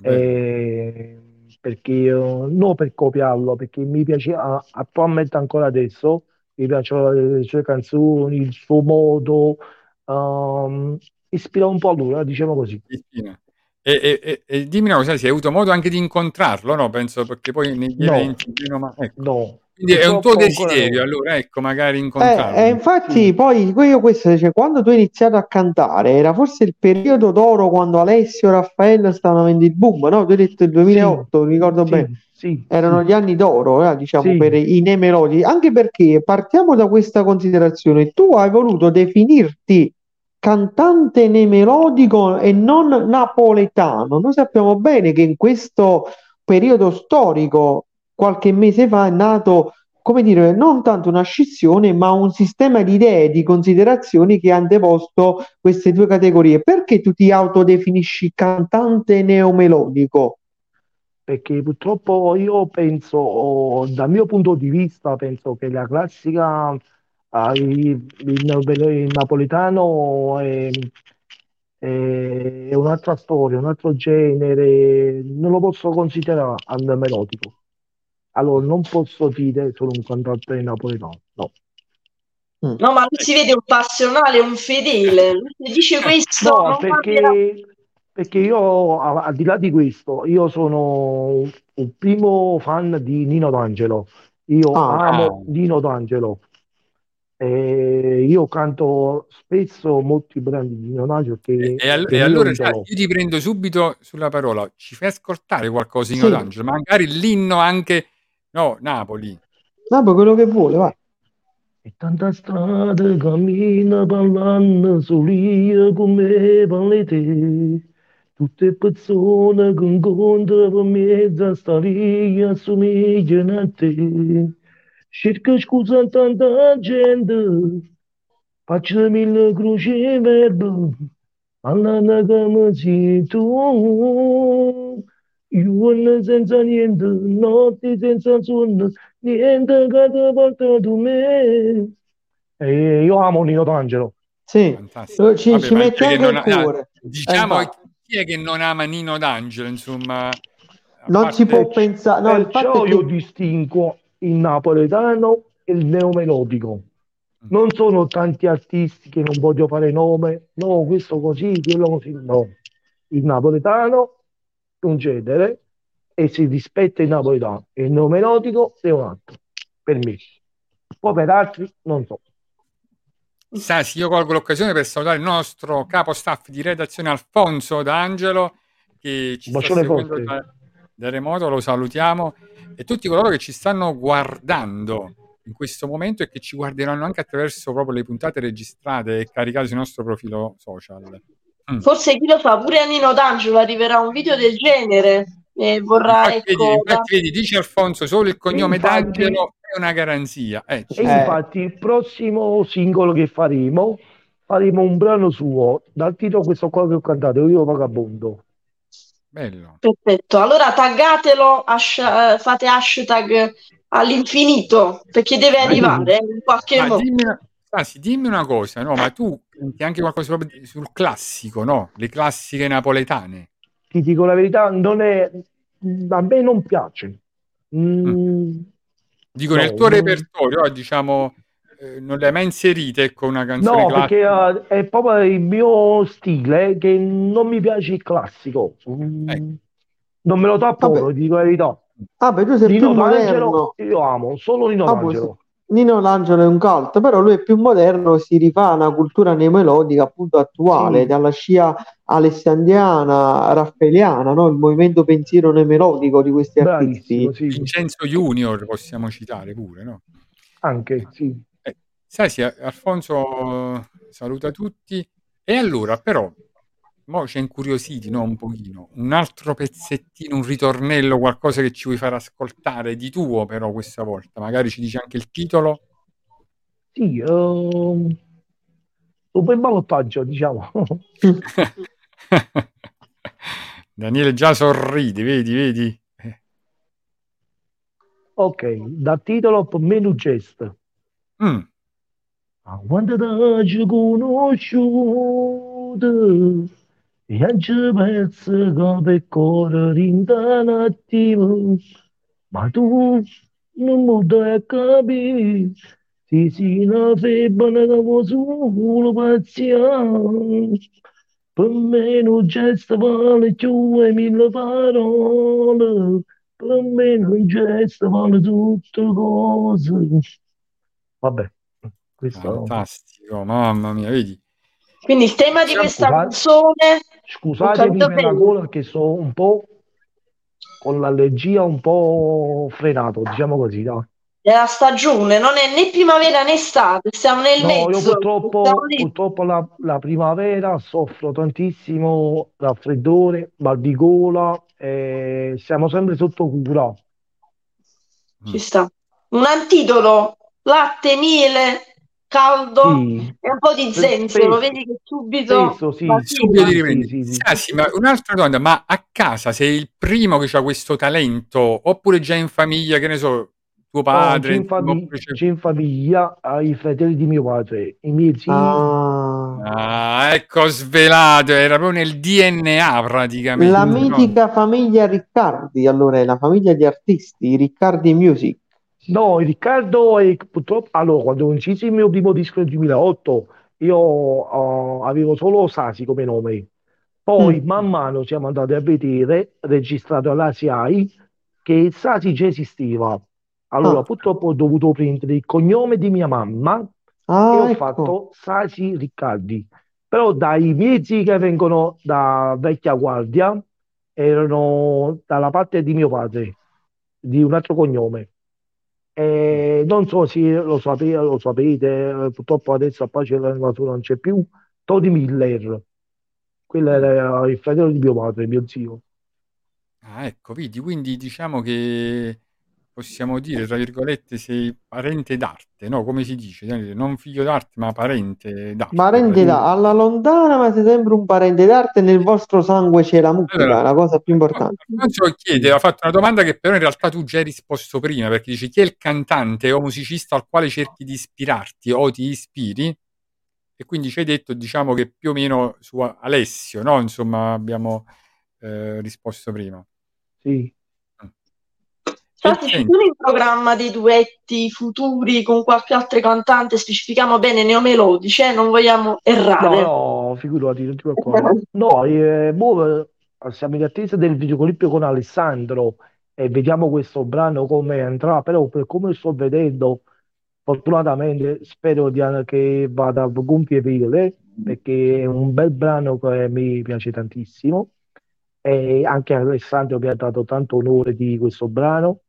Eh, perché, non per copiarlo, perché mi piaceva, attualmente ancora adesso, mi piacciono le, sue canzoni, il suo modo, ehm, ispira un po' a lui, eh, diciamo così. E, e- e- dimmi una cosa, se hai avuto modo anche di incontrarlo, no? Penso perché poi negli No, eventi, bene o ma- ecco. no, Quindi è un tuo desiderio, allora, ecco, magari Eh, incontrarlo. e infatti poi io questo, cioè, quando tu hai iniziato a cantare, era forse il periodo d'oro quando Alessio e Raffaello stavano avendo il boom, no? Tu hai detto il 2008, mi ricordo bene. Sì, sì, Erano sì, gli anni d'oro, eh, diciamo, sì. per i nei melodi, anche perché partiamo da questa considerazione. Tu hai voluto definirti cantante nemelodico e non napoletano. Noi sappiamo bene che in questo periodo storico, qualche mese fa, è nato, come dire, non tanto una scissione, ma un sistema di idee, di considerazioni che ha anteposto queste due categorie. Perché tu ti autodefinisci cantante neomelodico? Perché purtroppo io penso, dal mio punto di vista, penso che la classica, ah, il, il- napoletano è, è- è un'altra storia, un altro genere, non lo posso considerare al melodico. Allora non posso dire sono un cantante napoletano, no. No, ma lui si vede un passionale, un fedele. Lui dice questo No, cambierà. perché, perché io, al di là di questo, io sono un, primo fan di Nino D'Angelo. Io Ah. amo Ah. Nino D'Angelo. E io canto spesso molti brani di Nino D'Angelo che, E, e all- che e allora idolo. io ti prendo subito sulla parola, ci fai ascoltare qualcosa di Sì. Nino D'Angelo, magari l'inno anche, no, Napoli. No, poi quello che vuole, vai. E tanta strada cammina parlando solia come parli te. Tutte persone che incontro per mezzo a storia assomigliano a te. Cerca scusa a tanta gente, faccio mille croci e verbo, parlando come sei tu. Giorni senza niente, notti senza sonno, niente che ti porta tu me. E io amo Nino D'Angelo. Sì, Fantastico. ci, Vabbè, ci mette anche il cuore. Eh, diciamo infatti. chi è che non ama Nino D'Angelo, insomma, Non si può pensare, no, il fatto io che distingo il napoletano e il neomelodico. Non sono tanti artisti che non voglio fare nome, no, questo così, quello così, no. Il napoletano un genere e si rispetta il napoletano e il neomelodico è un altro, per me. Poi per altri non so. Sassi, io colgo l'occasione per salutare il nostro capo staff di redazione Alfonso D'Angelo che ci sta Bacione seguendo da, da remoto, lo salutiamo e tutti coloro che ci stanno guardando in questo momento e che ci guarderanno anche attraverso proprio le puntate registrate e caricate sul nostro profilo social. Mm. Forse chi lo sa, pure a Nino D'Angelo arriverà un video del genere e vorrà, Infatti, vedi, ecco, infatti vedi, dice Alfonso, solo il cognome Infatti- d'Angelo è una garanzia. Eh, E infatti il prossimo singolo che faremo, faremo un brano suo, dal titolo questo qua che ho cantato, Io Vagabondo. bello. Perfetto, allora taggatelo, hash- eh, fate hashtag all'infinito perché deve arrivare eh, in qualche Ma modo. dimmi Sasi, dimmi una cosa, no? Ma tu canti anche qualcosa sul classico, no? Le classiche napoletane. Ti dico la verità, non è, a me non piace. Mm, Dico, No, nel tuo non- repertorio, oh, diciamo, eh, non le hai mai inserite, ecco, una canzone No, classica? perché eh, è proprio il mio stile che non mi piace il classico. Mm, Ecco. Non me lo tapporo, ti dico la verità. Ah, beh, tu sei più Nino moderno. D'Angelo, io amo, solo Nino Ah, D'Angelo. Nino D'Angelo è un cult, però lui è più moderno, si rifà a una cultura neomelodica appunto attuale, Sì. dalla scia alessandriana, raffaeliana, no? Il movimento pensiero neomelodico di questi artisti. Bravissimo, sì, Vincenzo Junior possiamo citare pure, no? anche, sì. Eh, sai, sì, Alfonso saluta tutti. E allora, però, mo ci è incuriositi, no? Un pochino. Un altro pezzettino, un ritornello, qualcosa che ci vuoi far ascoltare di tuo, però, questa volta. Magari ci dici anche il titolo. Sì, ehm, un bel ballottaggio, diciamo. Daniele già sorride, vedi, vedi? Eh, Ok, da titolo Menu Gest. mm, A quando ti conosciuto e anche penso che per correre in un attimo, ma tu non mi dai capire, se sei una febbre che vuoi solo paziare. Per me un gesto vale più di mille parole, per me un gesto vale tutte cose. Vabbè, questo... fantastico, mamma mia, vedi? Quindi il tema di questa scusate- canzone, capito per la gola che sono un po' con l'allergia un po' frenato, diciamo così, è la stagione, non è né primavera né estate, siamo nel No, io mezzo. purtroppo, Siamo lì. purtroppo la, la primavera soffro tantissimo raffreddore, mal di gola, e siamo sempre sotto cura. Ci sta. Un antidoto, latte, miele, caldo Sì, e un po' di zenzero, Spesso. vedi che subito spesso sì, Subito sì, riprendi. sì, sì. Ah, sì, ma un'altra domanda, ma a casa sei il primo che ha questo talento oppure già in famiglia, che ne so, tuo padre, c'è in famiglia, oppure c'è- c'è in famiglia ai fratelli di mio padre, i miei zii, Ah, Ah, ecco svelato, era proprio nel DNA praticamente. la no? mitica famiglia Riccardi, allora è la famiglia di artisti, i Riccardi Music. No, Riccardo è purtroppo, allora, quando ho inciso il mio primo disco nel 2008, io eh, avevo solo Sasi come nome. Poi, Mm. man mano, siamo andati a vedere, registrato alla SIAE, che Sasi già esisteva. Allora, Ah. purtroppo ho dovuto prendere il cognome di mia mamma e Ah, ho ecco. fatto Sasi Riccardi. Però dai miei zii che vengono da vecchia guardia, erano dalla parte di mio padre, di un altro cognome. E non so se lo sapete, lo sapete, eh, purtroppo adesso a pace dell'animatore non c'è più, Tony Miller, quello era il fratello di mio padre, mio zio. Ah, ecco, vedi, quindi diciamo che possiamo dire, tra virgolette, sei parente d'arte, no? Come si dice? Non figlio d'arte, ma parente d'arte. Parente da, alla lontana, ma sei sempre un parente d'arte, nel vostro sangue c'è la musica, Allora, la cosa più importante. Alfonso chiede, ha fatto una domanda che però in realtà tu già hai risposto prima, perché dici chi è il cantante o musicista al quale cerchi di ispirarti o ti ispiri? E quindi ci hai detto, diciamo che più o meno su Alessio, no? Insomma, abbiamo eh, risposto prima. Sì. Infatti, ci Senti, sono in programma dei duetti futuri con qualche altro cantante, specifichiamo bene neomelodici, eh, non vogliamo No, errare. no, figurati, non ti preoccupare. No, eh, boh, siamo in attesa del videoclip con Alessandro e vediamo questo brano come andrà, però per come sto vedendo, fortunatamente spero di, che vada a gonfie vele, perché è un bel brano che mi piace tantissimo e anche Alessandro mi ha dato tanto onore di questo brano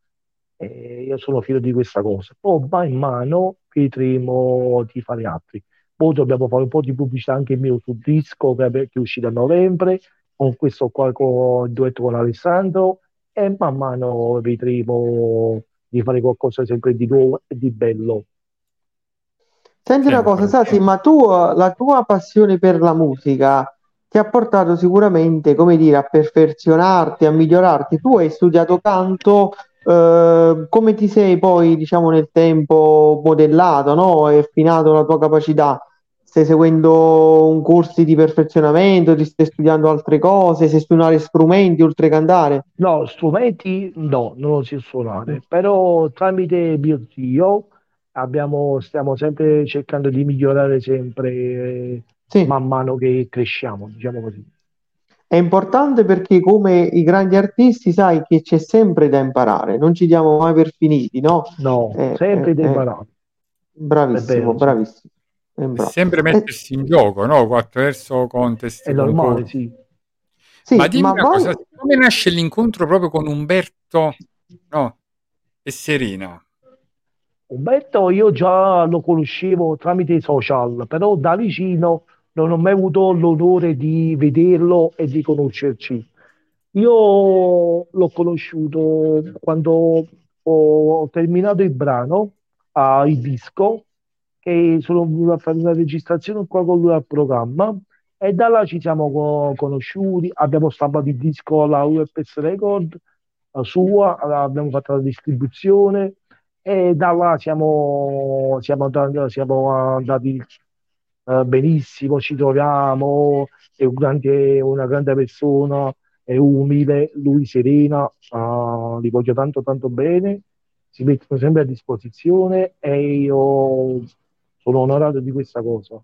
E io sono fiero di questa cosa. Poi man mano vedremo di fare altri. Poi dobbiamo fare un po' di pubblicità anche mio sul disco che è uscito a novembre, con questo qua con il duetto con Alessandro e man mano vedremo di fare qualcosa sempre di nuovo e di bello. Senti una cosa, Sasi, ma tu, la tua passione per la musica ti ha portato sicuramente, come dire, a perfezionarti, a migliorarti. Tu hai studiato canto, eh, come ti sei poi, diciamo, nel tempo modellato, no? Hai affinato la tua capacità? Stai seguendo un corsi di perfezionamento, ti stai studiando altre cose, sai suonare strumenti oltre cantare? No, strumenti no, non lo so suonare, però tramite mio zio abbiamo, stiamo sempre cercando di migliorare sempre eh, Sì. man mano che cresciamo, diciamo così. È importante perché come i grandi artisti sai che c'è sempre da imparare, non ci diamo mai per finiti, no? No, Eh, sempre eh, da eh, imparare. Bravissimo, bravissimo. Bravo. sempre Eh, mettersi in gioco, no? Attraverso contest, È normale, sì. sì, Ma dimmi ma una voi... cosa, come nasce l'incontro proprio con Umberto, no? E Serena? Umberto io già lo conoscevo tramite i social, però da vicino non ho mai avuto l'onore di vederlo e di conoscerci. Io l'ho conosciuto quando ho terminato il brano a Ibisco e sono venuto a fare una registrazione qua con lui al programma e da là ci siamo co- conosciuti, abbiamo stampato il disco alla UFS Record, la sua, abbiamo fatto la distribuzione e da là siamo, siamo siamo andati eh, benissimo, ci troviamo, è un grande- una grande persona, è umile, lui serena, eh, li voglio tanto tanto bene, si mettono sempre a disposizione e io sono onorato di questa cosa.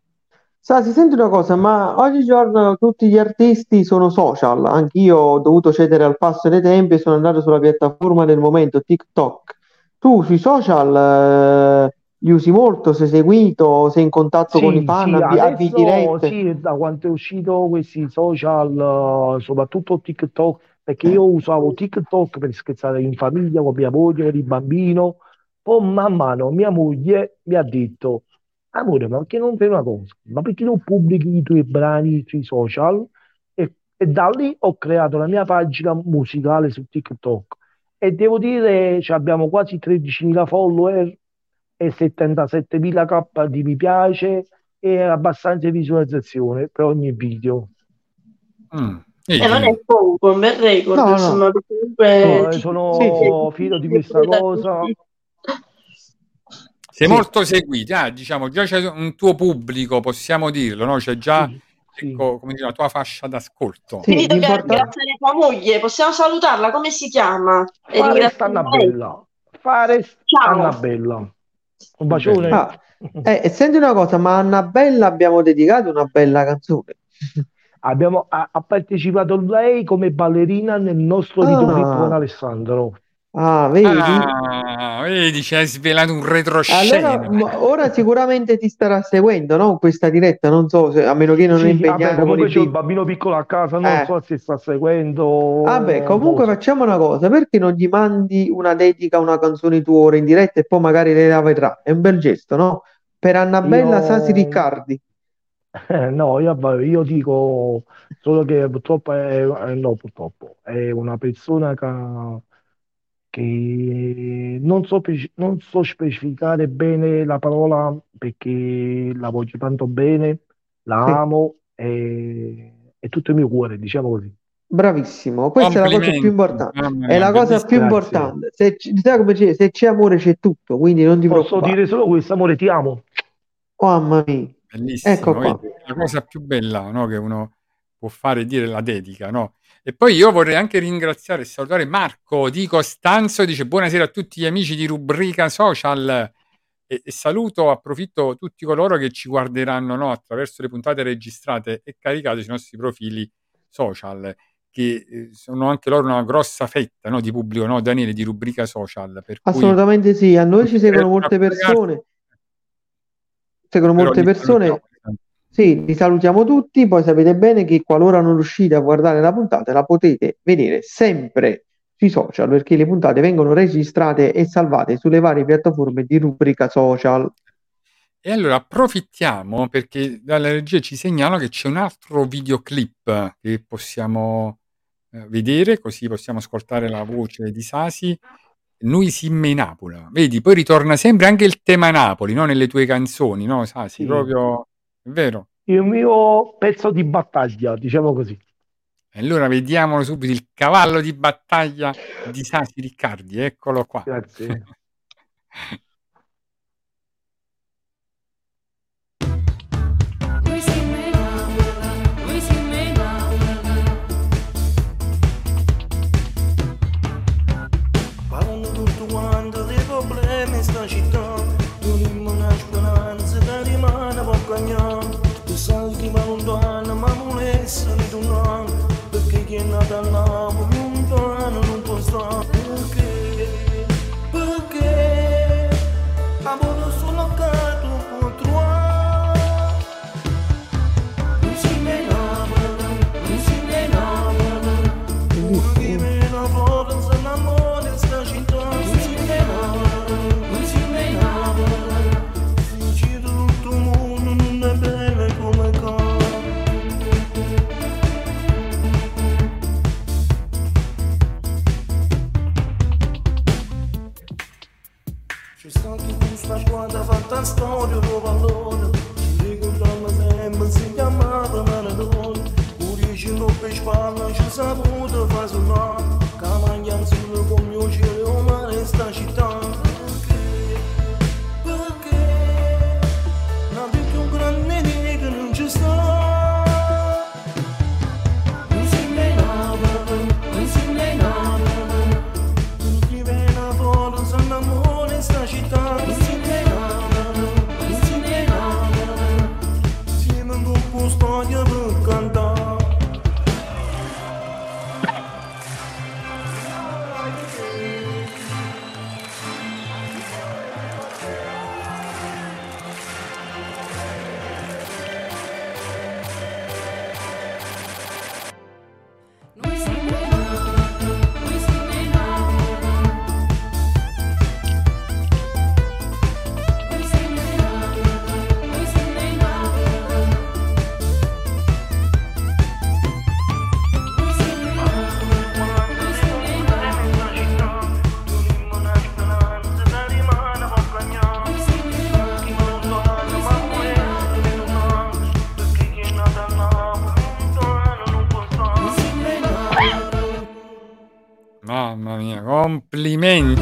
Sasi, senti una cosa, ma oggigiorno tutti gli artisti sono social, anch'io ho dovuto cedere al passo dei tempi e sono andato sulla piattaforma del momento, TikTok. Tu sui social eh, li usi molto, sei seguito, sei in contatto con i Sì, fan, sì, adesso sì, da quando è uscito questi social, eh, soprattutto TikTok, perché io usavo TikTok per scherzare in famiglia con mia moglie, con il bambino, poi man mano mia moglie mi ha detto, amore, ma perché non fai una cosa? Ma perché non pubblichi i tuoi brani sui social? E, e da lì ho creato la mia pagina musicale su TikTok. E devo dire, cioè, abbiamo quasi 13.000 follower e 77.000 k di mi piace e abbastanza visualizzazione per ogni video. Mm, E non vedi? è poco, un bel record, No, no. perché comunque No, eh, sono Sì, fiero di questa cosa. Sei sì. molto seguito, ah, diciamo, già c'è un tuo pubblico, possiamo dirlo, no? C'è già, Sì, sì. ecco, come dire, la tua fascia d'ascolto. Sì, Finito che tua moglie, possiamo salutarla? Come si chiama? E lei. Annabella. Fares Ciao. Annabella. Un bacione. Ah, eh, e senti una cosa, ma a Annabella abbiamo dedicato una bella canzone. Abbiamo, ha, ha partecipato lei come ballerina nel nostro ritrovetto con Ah, Alessandro. Ah, vedi? Ah, vedi, ci hai svelato un Allora, retroscena. m- ora sicuramente ti starà seguendo, no? Questa diretta, non so se, a meno che non è Sì, vabbè, impegnato il c'è bimbo. bambino piccolo a casa, non Eh, so se sta seguendo. vabbè, comunque cosa. facciamo una cosa, perché non gli mandi una dedica, una canzone tua ora in diretta e poi magari lei la vedrà? È un bel gesto, no? Per Annabella Sasi Io, Riccardi. eh, no, io, vabbè, io dico solo che purtroppo è, eh, no, purtroppo è una persona che, che non so, non so specificare bene la parola perché la voglio tanto bene, la Sì, amo e è tutto il mio cuore, diciamo così. bravissimo. Questa è la cosa più importante. È la cosa più importante. Se, c- sai come c'è, se c'è amore c'è tutto, quindi non ti Posso preoccupare. dire solo questo, amore, ti amo. Oh, mamma mia. Ecco Bellissimo, qua. vedi, la cosa più bella, no, che uno può fare dire la dedica, no? E poi io vorrei anche ringraziare e salutare Marco di Costanzo, dice buonasera a tutti gli amici di Rubrica Social. E, e saluto, approfitto tutti coloro che ci guarderanno, no, attraverso le puntate registrate e caricate sui nostri profili social, che eh, sono anche loro una grossa fetta, no, di pubblico, no, Daniele, di Rubrica Social, per cui Assolutamente sì, a noi ci seguono molte persone, seguono molte persone. Sì, li salutiamo tutti, poi sapete bene che qualora non riuscite a guardare la puntata, la potete vedere sempre sui social perché le puntate vengono registrate e salvate sulle varie piattaforme di rubrica social. E allora approfittiamo perché dalla regia ci segnalano che c'è un altro videoclip che possiamo eh, vedere, così possiamo ascoltare la voce di Sasi. Noi simme in Napola. Vedi, poi ritorna sempre anche il tema Napoli, no? Nelle tue canzoni, no? Sasi, Sì. proprio... È vero? Il mio pezzo di battaglia, diciamo così. E allora vediamolo subito, il cavallo di battaglia di Sasi Riccardi, eccolo qua. Grazie. Perché chi è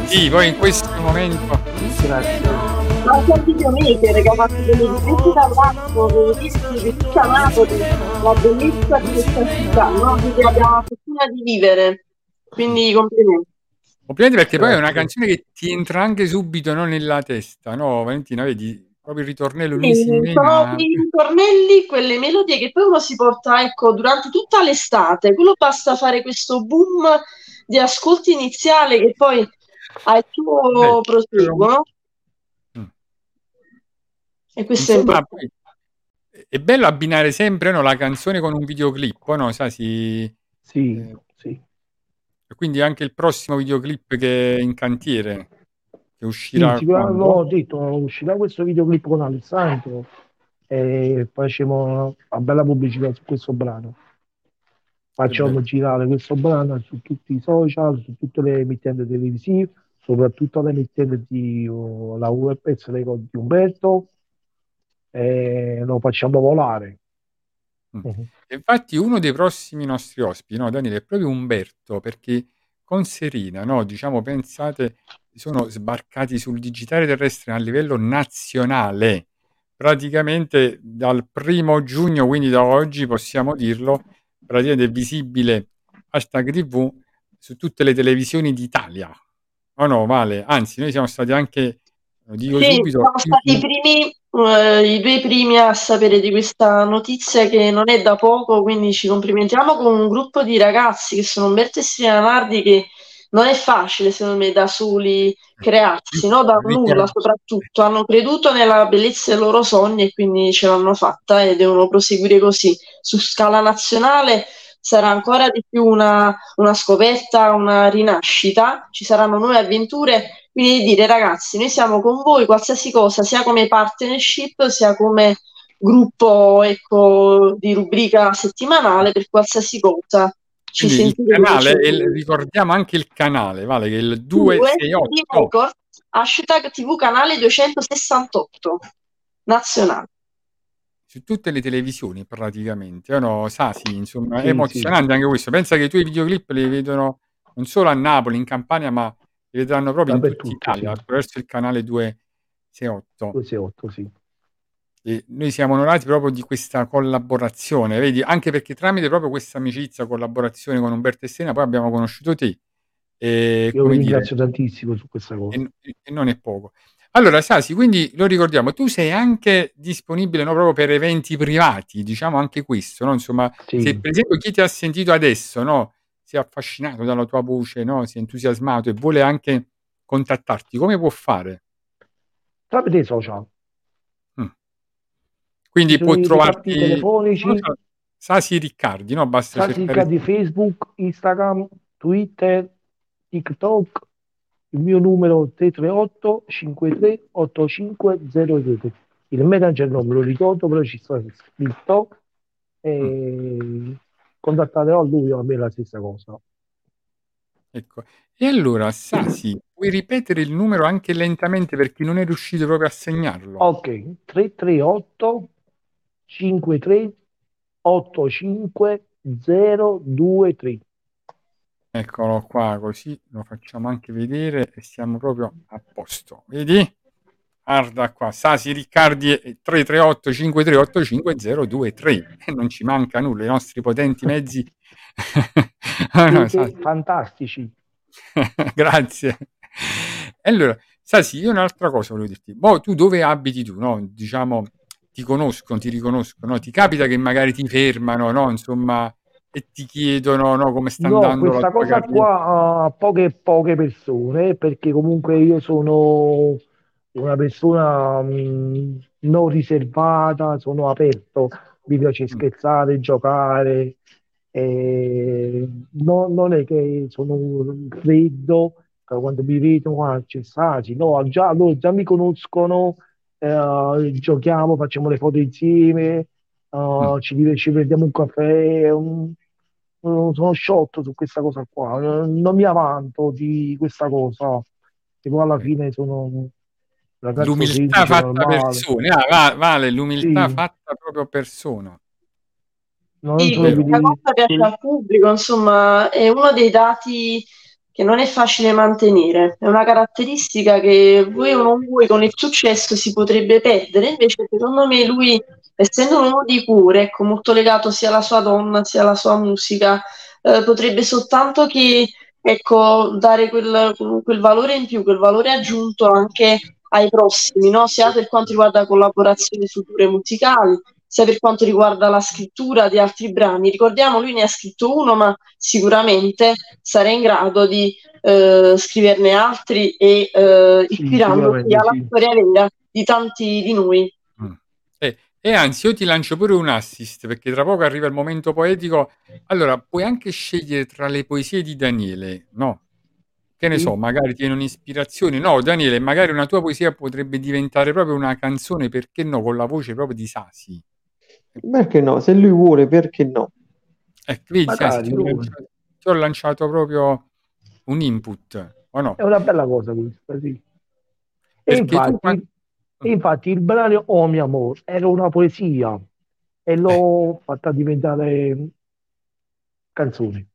Poi in questo momento... Grazie. Ma anche il videomaker che ha fatto delle riprese dall'alto, delle riprese di tutta Napoli, la bellezza di questa città, no? Che abbiamo la fortuna di vivere. Quindi complimenti. Complimenti perché poi è una canzone che ti entra anche subito no, nella testa, no? Valentina, vedi? Proprio il ritornello Sì, Noi simme in sono Napoli. i ritornelli, quelle melodie che poi uno si porta, ecco, durante tutta l'estate. Quello basta fare questo boom di ascolti iniziale che poi ha il suo Bello. proseguo? Mm. E questo è Insomma, poi è bello abbinare sempre no, la canzone con un videoclip, no? Sa, si, Sì, eh, sì. e quindi anche il prossimo videoclip che è in cantiere, che Sì, uscirà sicuramente quando? ho detto, uscirà questo videoclip con Alessandro e facciamo una bella pubblicità su questo brano. Facciamo girare questo brano su tutti i social, su tutte le emittenti televisive, soprattutto le emittenti di uh, la URPS di Umberto, e lo facciamo volare. Mm. Mhm. Infatti uno dei prossimi nostri ospiti, no, Daniele, è proprio Umberto, perché con Serena, no, diciamo, pensate, sono sbarcati sul digitale terrestre a livello nazionale. Praticamente dal primo giugno, quindi da oggi possiamo dirlo, praticamente è visibile hashtag TV su tutte le televisioni d'Italia. Oh no, Vale, anzi, noi siamo stati anche, lo dico Sì, subito, siamo stati i primi, eh, i due primi a sapere di questa notizia che non è da poco, quindi ci complimentiamo con un gruppo di ragazzi che sono Umberto e Silvia Nardi che non è facile, secondo me, da soli crearsi, no? Da nulla soprattutto. Hanno creduto nella bellezza dei loro sogni e quindi ce l'hanno fatta e devono proseguire così. Su scala nazionale sarà ancora di più una, una scoperta, una rinascita, ci saranno nuove avventure. Quindi dire ragazzi, noi siamo con voi, qualsiasi cosa, sia come partnership, sia come gruppo ecco, di rubrica settimanale, per qualsiasi cosa. Ci Quindi il canale, ricordiamo anche il canale, vale che è il Due, 268. di Record, hashtag TV canale 268 nazionale. su tutte le televisioni praticamente, o no? Sasi, insomma, è Sì, sì. emozionante anche questo. Pensa che i tuoi videoclip li vedono non solo a Napoli, in Campania, ma li vedranno proprio in tutta Italia sì. attraverso il canale 268. 268, sì. E noi siamo onorati proprio di questa collaborazione, vedi, anche perché tramite proprio questa amicizia, collaborazione con Umberto e Sena, poi abbiamo conosciuto te. E, Io vi dire, ringrazio tantissimo su questa cosa. e, e non è poco. Allora, Sasi, quindi lo ricordiamo, tu sei anche disponibile no, proprio per eventi privati, diciamo anche questo, no? Insomma, Sì. se per esempio chi ti ha sentito adesso, no, si è affascinato dalla tua voce, no, si è entusiasmato e vuole anche contattarti, come può fare? Tramite i social. Quindi Ci sono può i trovarti telefonici. so, Sasi Riccardi, no? Basta Sasi cercare di Facebook, Instagram, Twitter, TikTok. Il mio numero 338 53 8503. Il manager non me lo ricordo, però ci sta scritto. E contatterò lui o a me la stessa cosa. Ecco. E allora, Sasi, puoi ripetere il numero anche lentamente per chi non è riuscito proprio a segnarlo? Ok, 338 53 85 023. Eccolo qua, così lo facciamo anche vedere e siamo proprio a posto. Vedi? Guarda qua, Sasi Riccardi e 338 5385 023 e non ci manca nulla, i nostri potenti mezzi. Ah, no, fantastici. Grazie. Allora, Sasi, io un'altra cosa volevo dirti. Boh, tu dove abiti tu, no? Diciamo, ti conoscono, ti riconoscono, no? Ti capita che magari ti fermano, no? Insomma, e ti chiedono, no? Come sta No, andando questa cosa carriera? qua a poche poche persone, perché comunque io sono una persona mh, non riservata, sono aperto, mi piace Mm. scherzare, giocare, e no- non è che sono freddo, quando mi vedono ah, c'è Sasi, no, già, loro già mi conoscono, eh, giochiamo, facciamo le foto insieme, eh, ci, div- ci prendiamo un caffè, un- sono sciotto su questa cosa qua, non mi avanto di questa cosa, che poi alla fine sono L'umiltà fatta normale. persona, ah, va- vale l'umiltà Sì. fatta proprio persona. Non Sì, questa cosa piace al pubblico, insomma, è uno dei dati che non è facile mantenere, è una caratteristica che vuoi o non vuoi con il successo si potrebbe perdere, invece secondo me lui, essendo un uomo di cure, ecco, molto legato sia alla sua donna sia alla sua musica, eh, potrebbe soltanto che, ecco, dare quel, quel valore in più, quel valore aggiunto anche ai prossimi, no? Sia per quanto riguarda collaborazioni future musicali, sia per quanto riguarda la scrittura di altri brani. Ricordiamo, lui ne ha scritto uno, ma sicuramente sarà in grado di eh, scriverne altri e eh, Sì, ispirandosi sicuramente alla sì. storia vera di tanti di noi. E, e anzi, io ti lancio pure un assist perché tra poco arriva il momento poetico. Allora, puoi anche scegliere tra le poesie di Daniele, no? Che ne Sì. so, magari tiene un'ispirazione. No, Daniele, magari una tua poesia potrebbe diventare proprio una canzone, perché no, con la voce proprio di Sasi. Perché no? Se lui vuole, perché no? Ecco, vedi, Magari, ti ho, lanciato, ti ho lanciato proprio un input, o no? È una bella cosa questa, sì. E Perché tu infatti, e infatti il brano Oh mio amore era una poesia e l'ho Eh. fatta diventare canzone.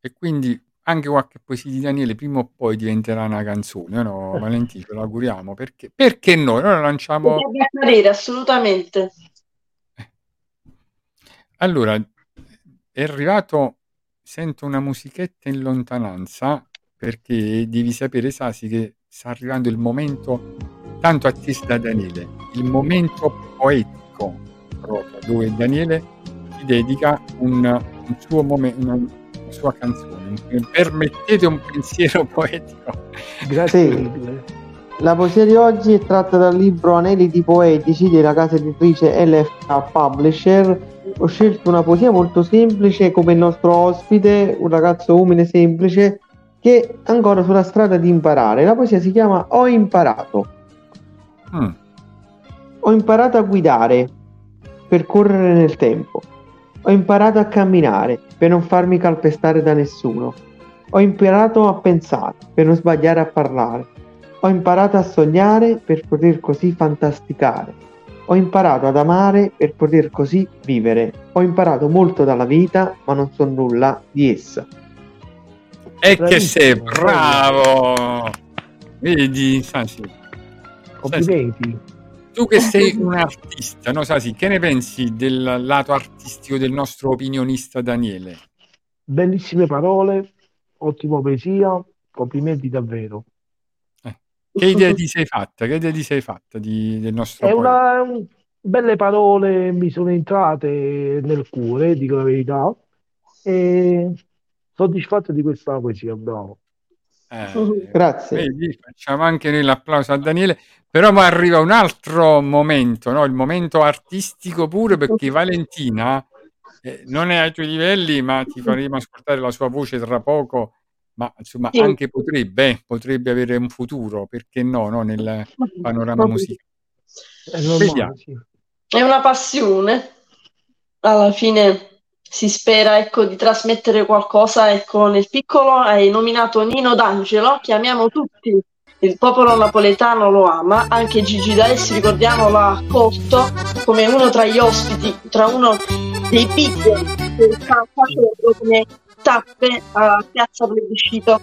E quindi anche qualche poesia di Daniele prima o poi diventerà una canzone, no? Valentino, ce l'auguriamo. Perché, perché no? Noi la lanciamo... Potrebbe accadere assolutamente. Allora, è arrivato, sento una musichetta in lontananza, perché devi sapere, Sasi, che sta arrivando il momento tanto atteso da Daniele, il momento poetico proprio, dove Daniele ti dedica un, un suo momento, una, una sua canzone. Permettete un pensiero poetico. Grazie. La poesia di oggi è tratta dal libro Aneliti poetici della casa editrice LFA Publisher ho scelto una poesia molto semplice come il nostro ospite, un ragazzo umile semplice che è ancora sulla strada di imparare. La poesia si chiama Ho imparato. Mm. Ho imparato a guidare per correre nel tempo. Ho imparato a camminare per non farmi calpestare da nessuno. Ho imparato a pensare per non sbagliare a parlare. Ho imparato a sognare per poter così fantasticare. Ho imparato ad amare per poter così vivere. Ho imparato molto dalla vita, ma non so nulla di essa. E che sei Bravissimo, bravo! Vedi, Sasi, Complimenti. Tu che sei un artista, no Sasi, che ne pensi del lato artistico del nostro opinionista Daniele? Bellissime parole, ottima poesia, complimenti davvero. Che idea ti sei fatta? Che idea ti sei fatta di- del nostro È una belle parole mi sono entrate nel cuore, dico la verità, e soddisfatto di questa poesia, bravo. Eh, Grazie. vedi, facciamo anche noi l'applauso a Daniele, però ma arriva un altro momento, no? il momento artistico pure, perché Valentina eh, non è ai tuoi livelli, ma ti faremo ascoltare la sua voce tra poco, ma insomma Sì. anche potrebbe, eh, potrebbe avere un futuro, perché no, no, nel panorama musicale. È normale, Vediamo. sì. È una passione. Alla fine si spera ecco, di trasmettere qualcosa. Ecco, nel piccolo hai nominato Nino D'Angelo, chiamiamo tutti. Il popolo napoletano lo ama, anche Gigi D'Alessi, ricordiamo, l'ha accolto come uno tra gli ospiti, tra uno dei big che sta facendo come tappe a Piazza Plebiscito.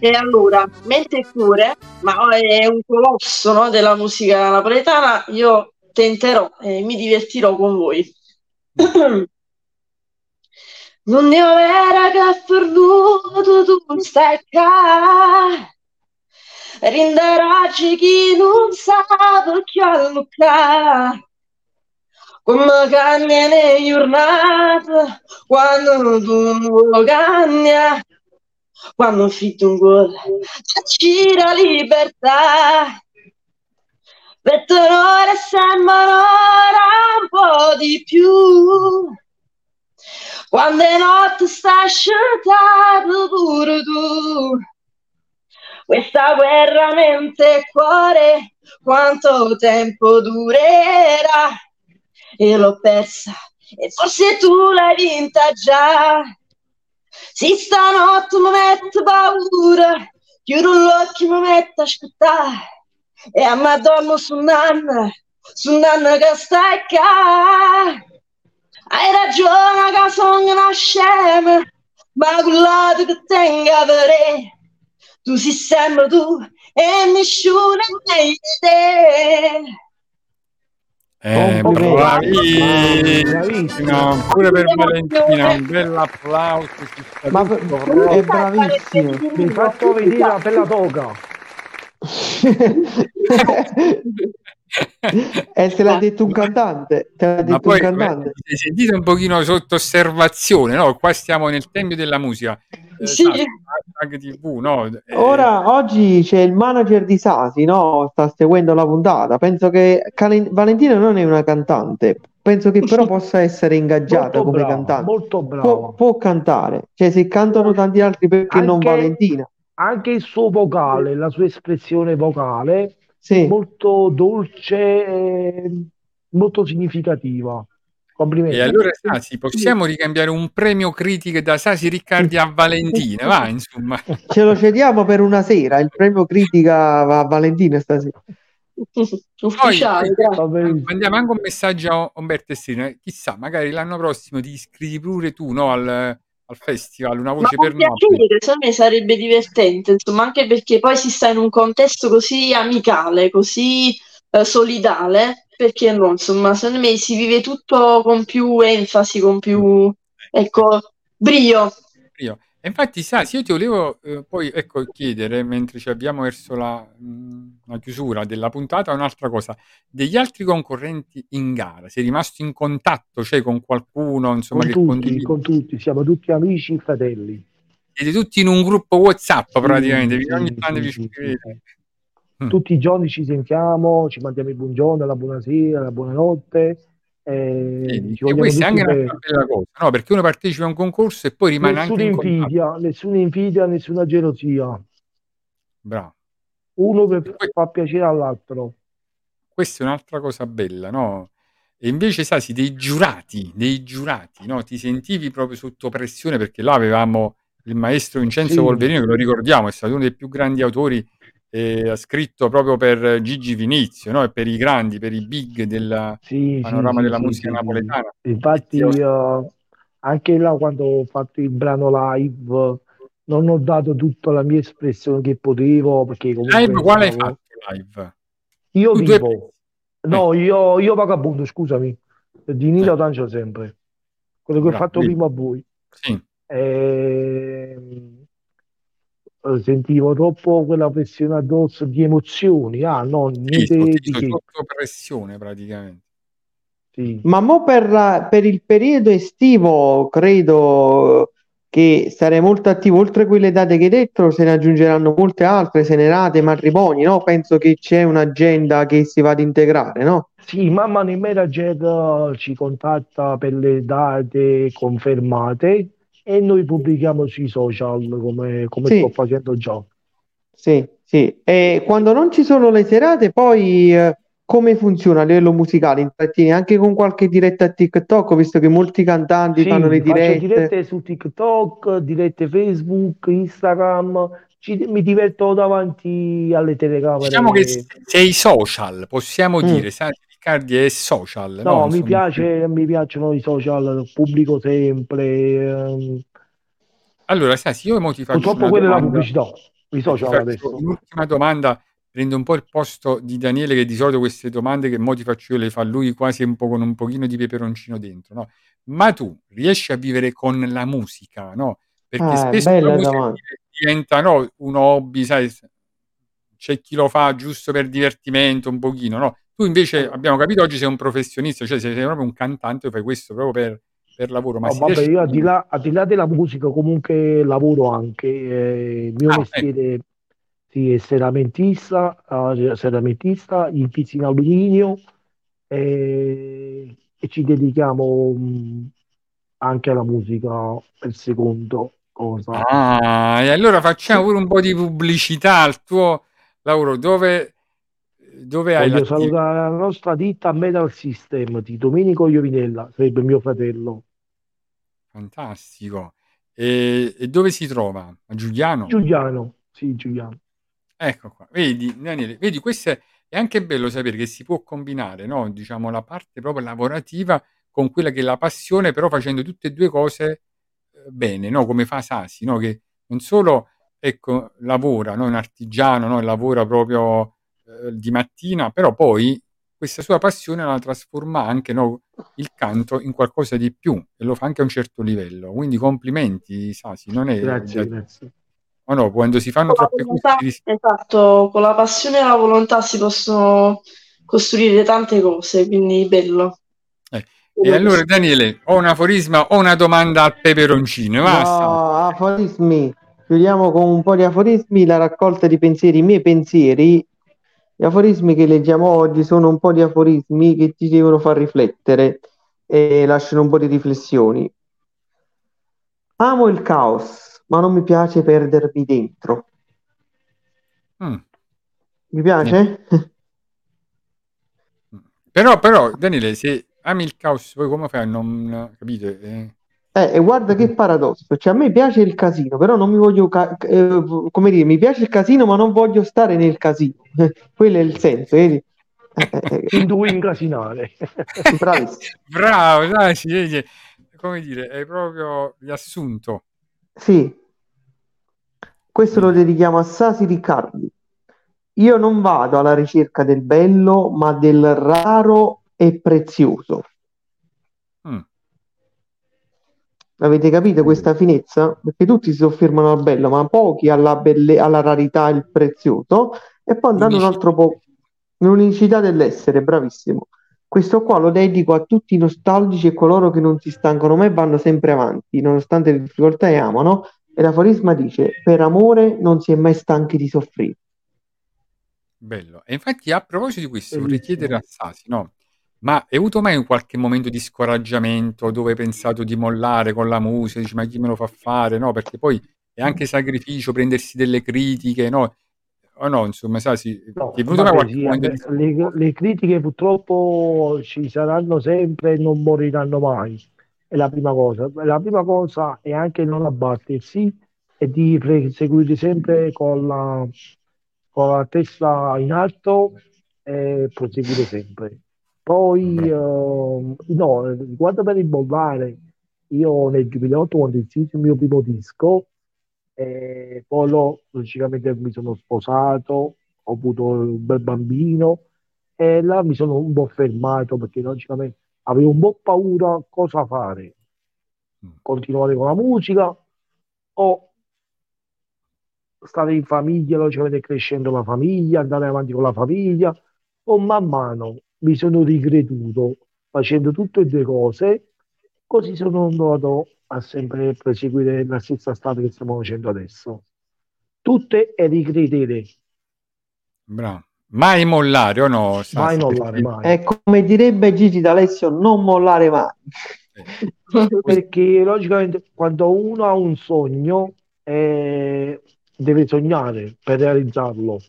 E allora, mente pure, ma è un colosso no, della musica napoletana, io tenterò e mi divertirò con voi. Non ho vera che perduto tu stai qua. Rindaraggi chi non sa perché a Luca. Come cagna nei giornate, quando tu non cagna, quando fitto un gol, c'è la libertà. Per tenore sembra ora un po' di più. Quando è notte sta asciugato pure tu. Questa guerra mente e cuore, quanto tempo durerà? E l'ho persa, e forse tu l'hai vinta già. Sì, stanotte mi mette paura, chiudo gli occhi, mi metto a aspettare. E a me dormo su nanna, su nanna che stai qua. Hai ragione che sono una scema, ma quello che tengo a vedere, tu sei sempre tu e nessuno è di te. Eh, bravissimo, pure per Valentina, un bel applauso. Ma è bravissimo. Mi hai fatto vedere la bella toga. E te l'ha detto un cantante, te l'ha Ma detto un poi cantante. eh, ti sentite un pochino sotto osservazione, no? Qua stiamo nel tempio della musica. Eh, Sì. Hashtag TV, no? Eh, Ora, oggi c'è il manager di Sasi, no? Sta seguendo la puntata. Penso che Calen- Valentina non è una cantante, penso che però possa essere ingaggiata Molto come brava, cantante. molto Può, brava. può cantare, cioè se cantano tanti altri perché non Anche- Valentina? Anche il suo vocale, la sua espressione vocale, Sì. molto dolce, e molto significativa. Complimenti. E allora, Sasi, possiamo ricambiare un premio critiche da Sasi Riccardi a Valentina, va, insomma. Ce lo cediamo per una sera, il premio critica va a Valentina stasera. Ufficiale, Poi, bene. Mandiamo anche un messaggio a Umberto Estrino, eh, chissà, magari l'anno prossimo ti iscrivi pure tu, no, al, al festival, una Ma voce con per Napoli. secondo me sarebbe divertente, insomma, anche perché poi si sta in un contesto così amicale, così eh, solidale, perché no, insomma, secondo me si vive tutto con più enfasi, con più, ecco, brio. Io. E infatti, Sasi, io ti volevo eh, poi ecco, chiedere, mentre ci abbiamo verso la, mh, la chiusura della puntata, un'altra cosa. Degli altri concorrenti in gara, sei rimasto in contatto, cioè con qualcuno, insomma, Con che tutti, condivide? con tutti, siamo tutti amici, fratelli. Siete tutti in un gruppo WhatsApp praticamente, vi- sì, ogni tanto sì, vi sì, sì, scrivete. sì. Mm. Tutti i giorni ci sentiamo, ci mandiamo il buongiorno, la buonasera, la buonanotte Eh, E questa è anche un'altra bella cosa, no? Perché uno partecipa a un concorso e poi rimane anche Nessuna in contatto. invidia, nessuna invidia, nessuna gelosia. Bravo. Uno per poi far piacere all'altro. questa è un'altra cosa bella, no? E invece, sai, dei giurati, dei giurati, no? Ti sentivi proprio sotto pressione perché là avevamo il maestro Vincenzo Sì, Polverino, che lo ricordiamo, è stato uno dei più grandi autori, eh, ha scritto proprio per Gigi Vinizio, no? E per i grandi, per i big del sì, panorama sì, della sì, musica napoletana. E Infatti, ti ho- eh, anche là quando ho fatto il brano live, non ho dato tutta la mia espressione che potevo, perché Live, comunque quale hai stavo... fatto live? Io Tu due vivo. pezzi. Eh, No, io, io vagabondo, scusami. Di Nino eh, D'Angelo sempre. Quello che ho bravo, fatto vedi? prima a voi. Sì. Ehm, eh, sentivo troppo quella pressione addosso di emozioni. Ah, no, Sì, niente di che. sotto pressione praticamente. Sì. Ma mo per, per il periodo estivo credo che sarei molto attivo, oltre quelle date che hai detto, se ne aggiungeranno molte altre, serenate, matrimoni, no? Penso che c'è un'agenda che si va ad integrare, no? Sì, mamma nel manager ci contatta per le date confermate e noi pubblichiamo sui social come, come sto Sì, facendo già. sì, sì. E quando non ci sono le serate, poi eh, come funziona a livello musicale? Intrattieni anche con qualche diretta a TikTok, visto che molti cantanti fanno le Sì, dirette. dirette su TikTok, dirette Facebook, Instagram, ci- mi diverto davanti alle Diciamo che telecamere. sei social, possiamo Mm. dire, sai, Riccardi è social, no? No, mi piace, mi piacciono i social, pubblico sempre. ehm, allora, sai, io mo ti faccio Purtroppo quella è la pubblicità, i social adesso. un'ultima domanda, prendo un po' il posto di Daniele, che di solito queste domande che mo ti faccio io le fa lui quasi un po' con un pochino di peperoncino dentro, no? Ma tu riesci a vivere con la musica, no? Perché Ah, spesso la musica domanda. diventa, no, un hobby, sai, c'è chi lo fa giusto per divertimento, un pochino, no? Tu invece, abbiamo capito, oggi sei un professionista, cioè sei, sei proprio un cantante, fai questo proprio per, per lavoro, ma No, vabbè, riesce io al di là, al di là della musica comunque lavoro anche. eh, il mio Ah, ecco, mestiere sì, è seramentista, eh, seramentista, in alluminio eh, e ci dedichiamo mh, anche alla musica per secondo cosa. Ah, e allora facciamo pure un po' di pubblicità al tuo lavoro. Dove, dove hai Voglio salutare la nostra ditta Metal System di Domenico Iovinella, sarebbe mio fratello. Fantastico. E, e dove si trova? A Giuliano? Giuliano, sì, Giuliano. Ecco qua. Vedi, Daniele, vedi, questo è, è anche bello sapere che si può combinare, no? Diciamo, la parte proprio lavorativa con quella che è la passione, però facendo tutte e due cose eh, bene, no? Come fa Sasi, no? Che non solo, ecco, lavora, no? Un artigiano, no? Lavora proprio eh, di mattina, però poi questa sua passione la trasforma anche, no? Il canto in qualcosa di più e lo fa anche a un certo livello. Quindi complimenti, Sasi, non è Grazie, grazie. o no, quando si fanno Con troppe cose volontà, rischia. esatto, con la passione e la volontà si possono costruire tante cose, quindi bello. Eh, E allora, Daniele, ho un aforisma o una domanda al peperoncino. Basta. No, aforismi. Chiudiamo con un po' di aforismi, la raccolta di pensieri, i miei pensieri. Gli aforismi che leggiamo oggi sono un po' di aforismi che ti devono far riflettere e lasciano un po' di riflessioni. Amo il caos, ma non mi piace perdermi dentro. Mm. Mi piace? Però, però, Daniele, se ami il caos, poi come fai a non capite? Eh, Eh, e guarda che paradosso, cioè a me piace il casino, però non mi voglio, ca- eh, come dire, mi piace il casino, ma non voglio stare nel casino. Quello è il senso, vedi? Eh, eh, In due incasinare. eh, bravissimo. Bravo, dai, come dire, è proprio riassunto. Sì, questo lo dedichiamo a Sasi Riccardi. Io non vado alla ricerca del bello, ma del raro e prezioso. Mm. Avete capito questa finezza? Perché tutti si soffermano al bello, ma pochi alla, belle- alla rarità il prezioso, e poi andando un altro po' l'unicità dell'essere, bravissimo. Questo qua lo dedico a tutti i nostalgici e coloro che non si stancano mai vanno sempre avanti, nonostante le difficoltà e amano. E l'aforisma dice: Per amore non si è mai stanchi di soffrire. Bello. E infatti, a proposito di questo, vorrei Bellissimo. chiedere a Sasi, no? Ma hai avuto mai un qualche momento di scoraggiamento dove hai pensato di mollare con la musica, dici ma chi me lo fa fare, no? Perché poi è anche sacrificio prendersi delle critiche, no? O no, insomma, sai, sì, No, ti è venuto qualche sì, momento di le, le critiche purtroppo ci saranno sempre e non moriranno mai. È la prima cosa. La prima cosa è anche non abbattersi e di seguire sempre con la, con la testa in alto e proseguire sempre. Poi, ehm, no, riguardo per il bollare, io nel 2008 quando iniziai il mio primo disco, e poi lo- logicamente mi sono sposato, ho avuto un bel bambino e là mi sono un po' fermato perché logicamente avevo un po' paura cosa fare, Mm. continuare con la musica o stare in famiglia, logicamente crescendo la famiglia, andare avanti con la famiglia, o man mano mi sono ricreduto facendo tutte e due cose, così sono andato a sempre proseguire la stessa strada che stiamo facendo adesso. Tutte e ricredere, Bravo. Mai mollare o no, mai mollare, mai. E come direbbe Gigi D'Alessio, non mollare mai. eh, Perché logicamente quando uno ha un sogno eh, deve sognare per realizzarlo.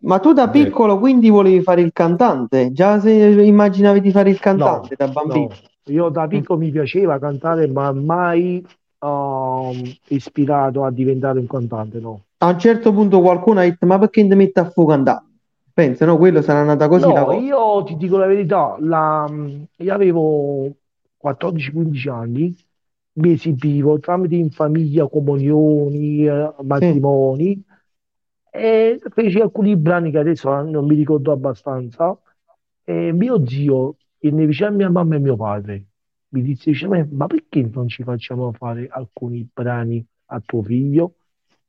Ma tu da piccolo quindi volevi fare il cantante? Già se immaginavi di fare il No, cantante da bambino? no, io da piccolo mi piaceva cantare, ma mai ehm, ispirato a diventare un cantante, no. A un certo punto qualcuno ha detto, ma perché ti metti a fuoco cantare? Pensa, no, quello sarà nata così No, io ti dico la verità, la- io avevo 14-15 anni, mi esibivo tramite in famiglia, comunioni, eh, Sì. E feci alcuni brani che adesso non mi ricordo abbastanza. E mio zio, che vicino a mia mamma e mio padre, mi disse, dice, "Ma ma perché non ci facciamo fare alcuni brani a tuo figlio?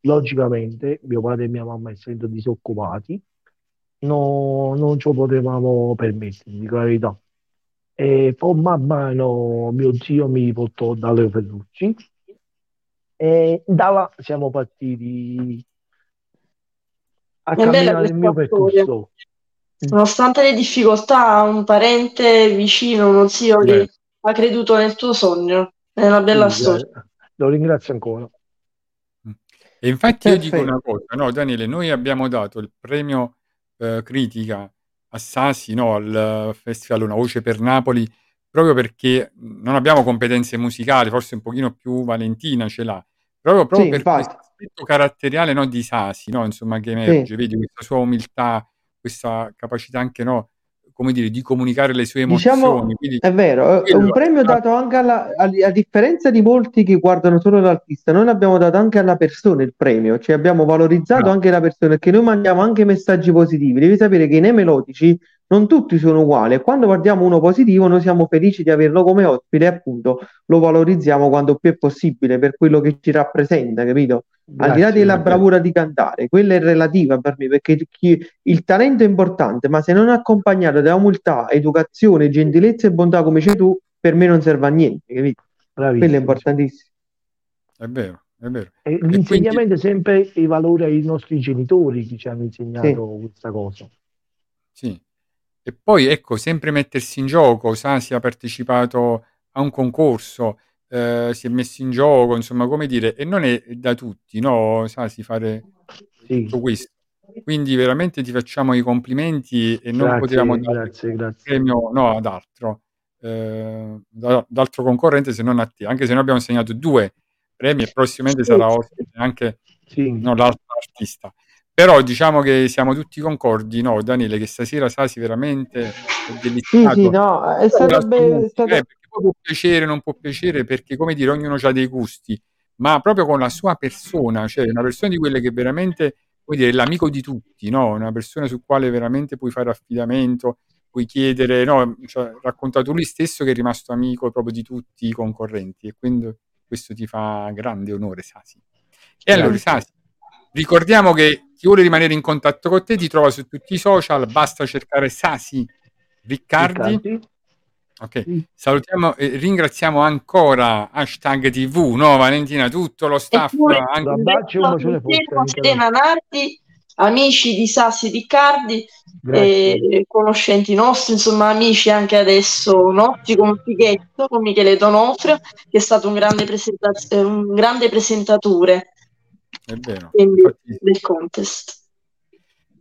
Logicamente, mio padre e mia mamma, essendo disoccupati, no- non ce lo potevamo permettere, dico la verità. E poi man mano mio zio mi portò da Leo Ferrucci e da là siamo partiti a camminare il mio percorso. Nonostante le difficoltà, un parente vicino, uno zio che ha creduto nel tuo sogno. È una bella Sì, storia. gra- lo ringrazio ancora. E infatti io dico Perfetto. una cosa, no, Daniele, noi abbiamo dato il premio eh, critica a Sasi, no, al Festival Una Voce per Napoli, proprio perché non abbiamo competenze musicali, forse un pochino più Valentina ce l'ha, proprio, Sì, proprio per questo infatti. Aspetto caratteriale no, di Sasi, no, insomma, che Sì. emerge, vedi questa sua umiltà, questa capacità anche, no, come dire, di comunicare le sue Diciamo, emozioni, quindi è vero, è quello un premio dato anche alla, a, a differenza di molti che guardano solo l'artista, noi l'abbiamo dato anche alla persona il premio, cioè abbiamo valorizzato bravo, anche la persona, perché noi mandiamo anche messaggi positivi. Devi sapere che nei melodici non tutti sono uguali quando guardiamo uno positivo noi siamo felici di averlo come ospite e appunto lo valorizziamo quando più è possibile per quello che ci rappresenta, capito? Al di là Grazie, della è bravura di cantare, quella è relativa per me, perché chi- il talento è importante, ma se non è accompagnato da umiltà, educazione, gentilezza e bontà, come dici tu, per me non serve a niente, capito? Quello è bravissimo. importantissimo. è vero, è vero. E E quindi, l'insegnamento è sempre i valori ai nostri genitori che ci hanno Sì, insegnato questa cosa. sì. E poi ecco, sempre mettersi in gioco, Sasi ha partecipato a un concorso, eh, si è messo in gioco, insomma, come dire, e non è da tutti, no, Sasi, fare Sì, tutto questo. Quindi veramente ti facciamo i complimenti e non potevamo grazie, dare grazie, il grazie. premio no, ad altro, eh, da- ad altro concorrente se non a te, anche se noi abbiamo segnato due premi e prossimamente sarà ospite anche Sì, no, l'altro artista. Però diciamo che siamo tutti concordi, no, Daniele, che stasera Sasi veramente è sì, sì, deliziato no, è stato, la sua be- è musica, stato... eh, poi può piacere, non può piacere, perché come dire, ognuno ha dei gusti, ma proprio con la sua persona, cioè una persona di quelle che veramente, vuoi dire, è l'amico di tutti, no? Una persona su quale veramente puoi fare affidamento, puoi chiedere, no? Cioè, raccontato lui stesso che è rimasto amico proprio di tutti i concorrenti e quindi questo ti fa grande onore, Sasi. E allora, grazie. Sasi, ricordiamo che chi vuole rimanere in contatto con te ti trova su tutti i social, basta cercare Sasi Riccardi. Riccardi? Ok, salutiamo e ringraziamo ancora hashtag TV, no Valentina, tutto lo staff, pure anche Un abbraccio e un bacione forte Nardi amici di Sassi Riccardi Grazie. e conoscenti nostri, insomma amici anche adesso nostri come Fighetto, con Michele Donofrio, che è stato un grande, presentaz- eh, un grande presentatore È vero. quindi, del contest.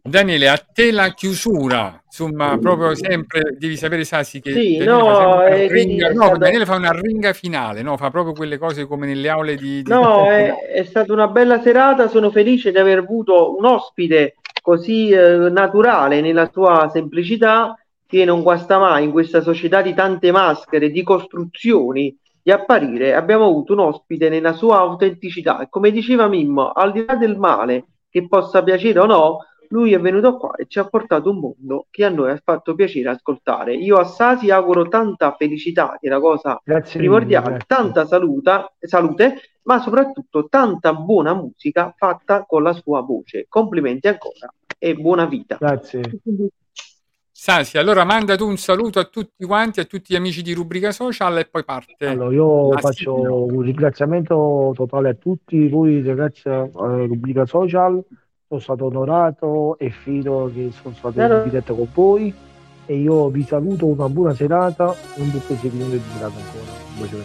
Daniele, a te la chiusura, insomma, proprio sempre devi sapere Sassi che Sì, Daniele no, fa eh, ringa, no, stato- Daniele fa una ringa finale, no? Fa proprio quelle cose come nelle aule di, di- No, è, è stata una bella serata, sono felice di aver avuto un ospite così eh, naturale nella sua semplicità che non guasta mai in questa società di tante maschere, di costruzioni, di apparire. Abbiamo avuto un ospite nella sua autenticità e come diceva Mimmo, al di là del male che possa piacere o no, lui è venuto qua e ci ha portato un mondo che a noi ha fatto piacere ascoltare. Io a Sasi auguro tanta felicità, che è la cosa Grazie mille, primordiale, grazie. tanta saluta, salute, ma soprattutto tanta buona musica fatta con la sua voce. Complimenti ancora e buona vita. Grazie. Sassi, allora manda tu un saluto a tutti quanti, a tutti gli amici di Rubrica Social e poi parte. Allora, io la faccio sigla. un ringraziamento totale a tutti voi ragazzi eh, rubrica social, sono stato onorato e fiero che sono stato in Allora- diretta con voi e io vi saluto, una buona serata e un buon proseguimento di serata ancora. Un bacio.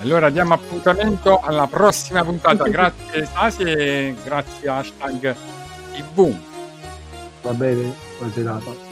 Allora diamo appuntamento alla prossima puntata. Grazie Sasi e grazie hashtag TV. Va bene, buona serata.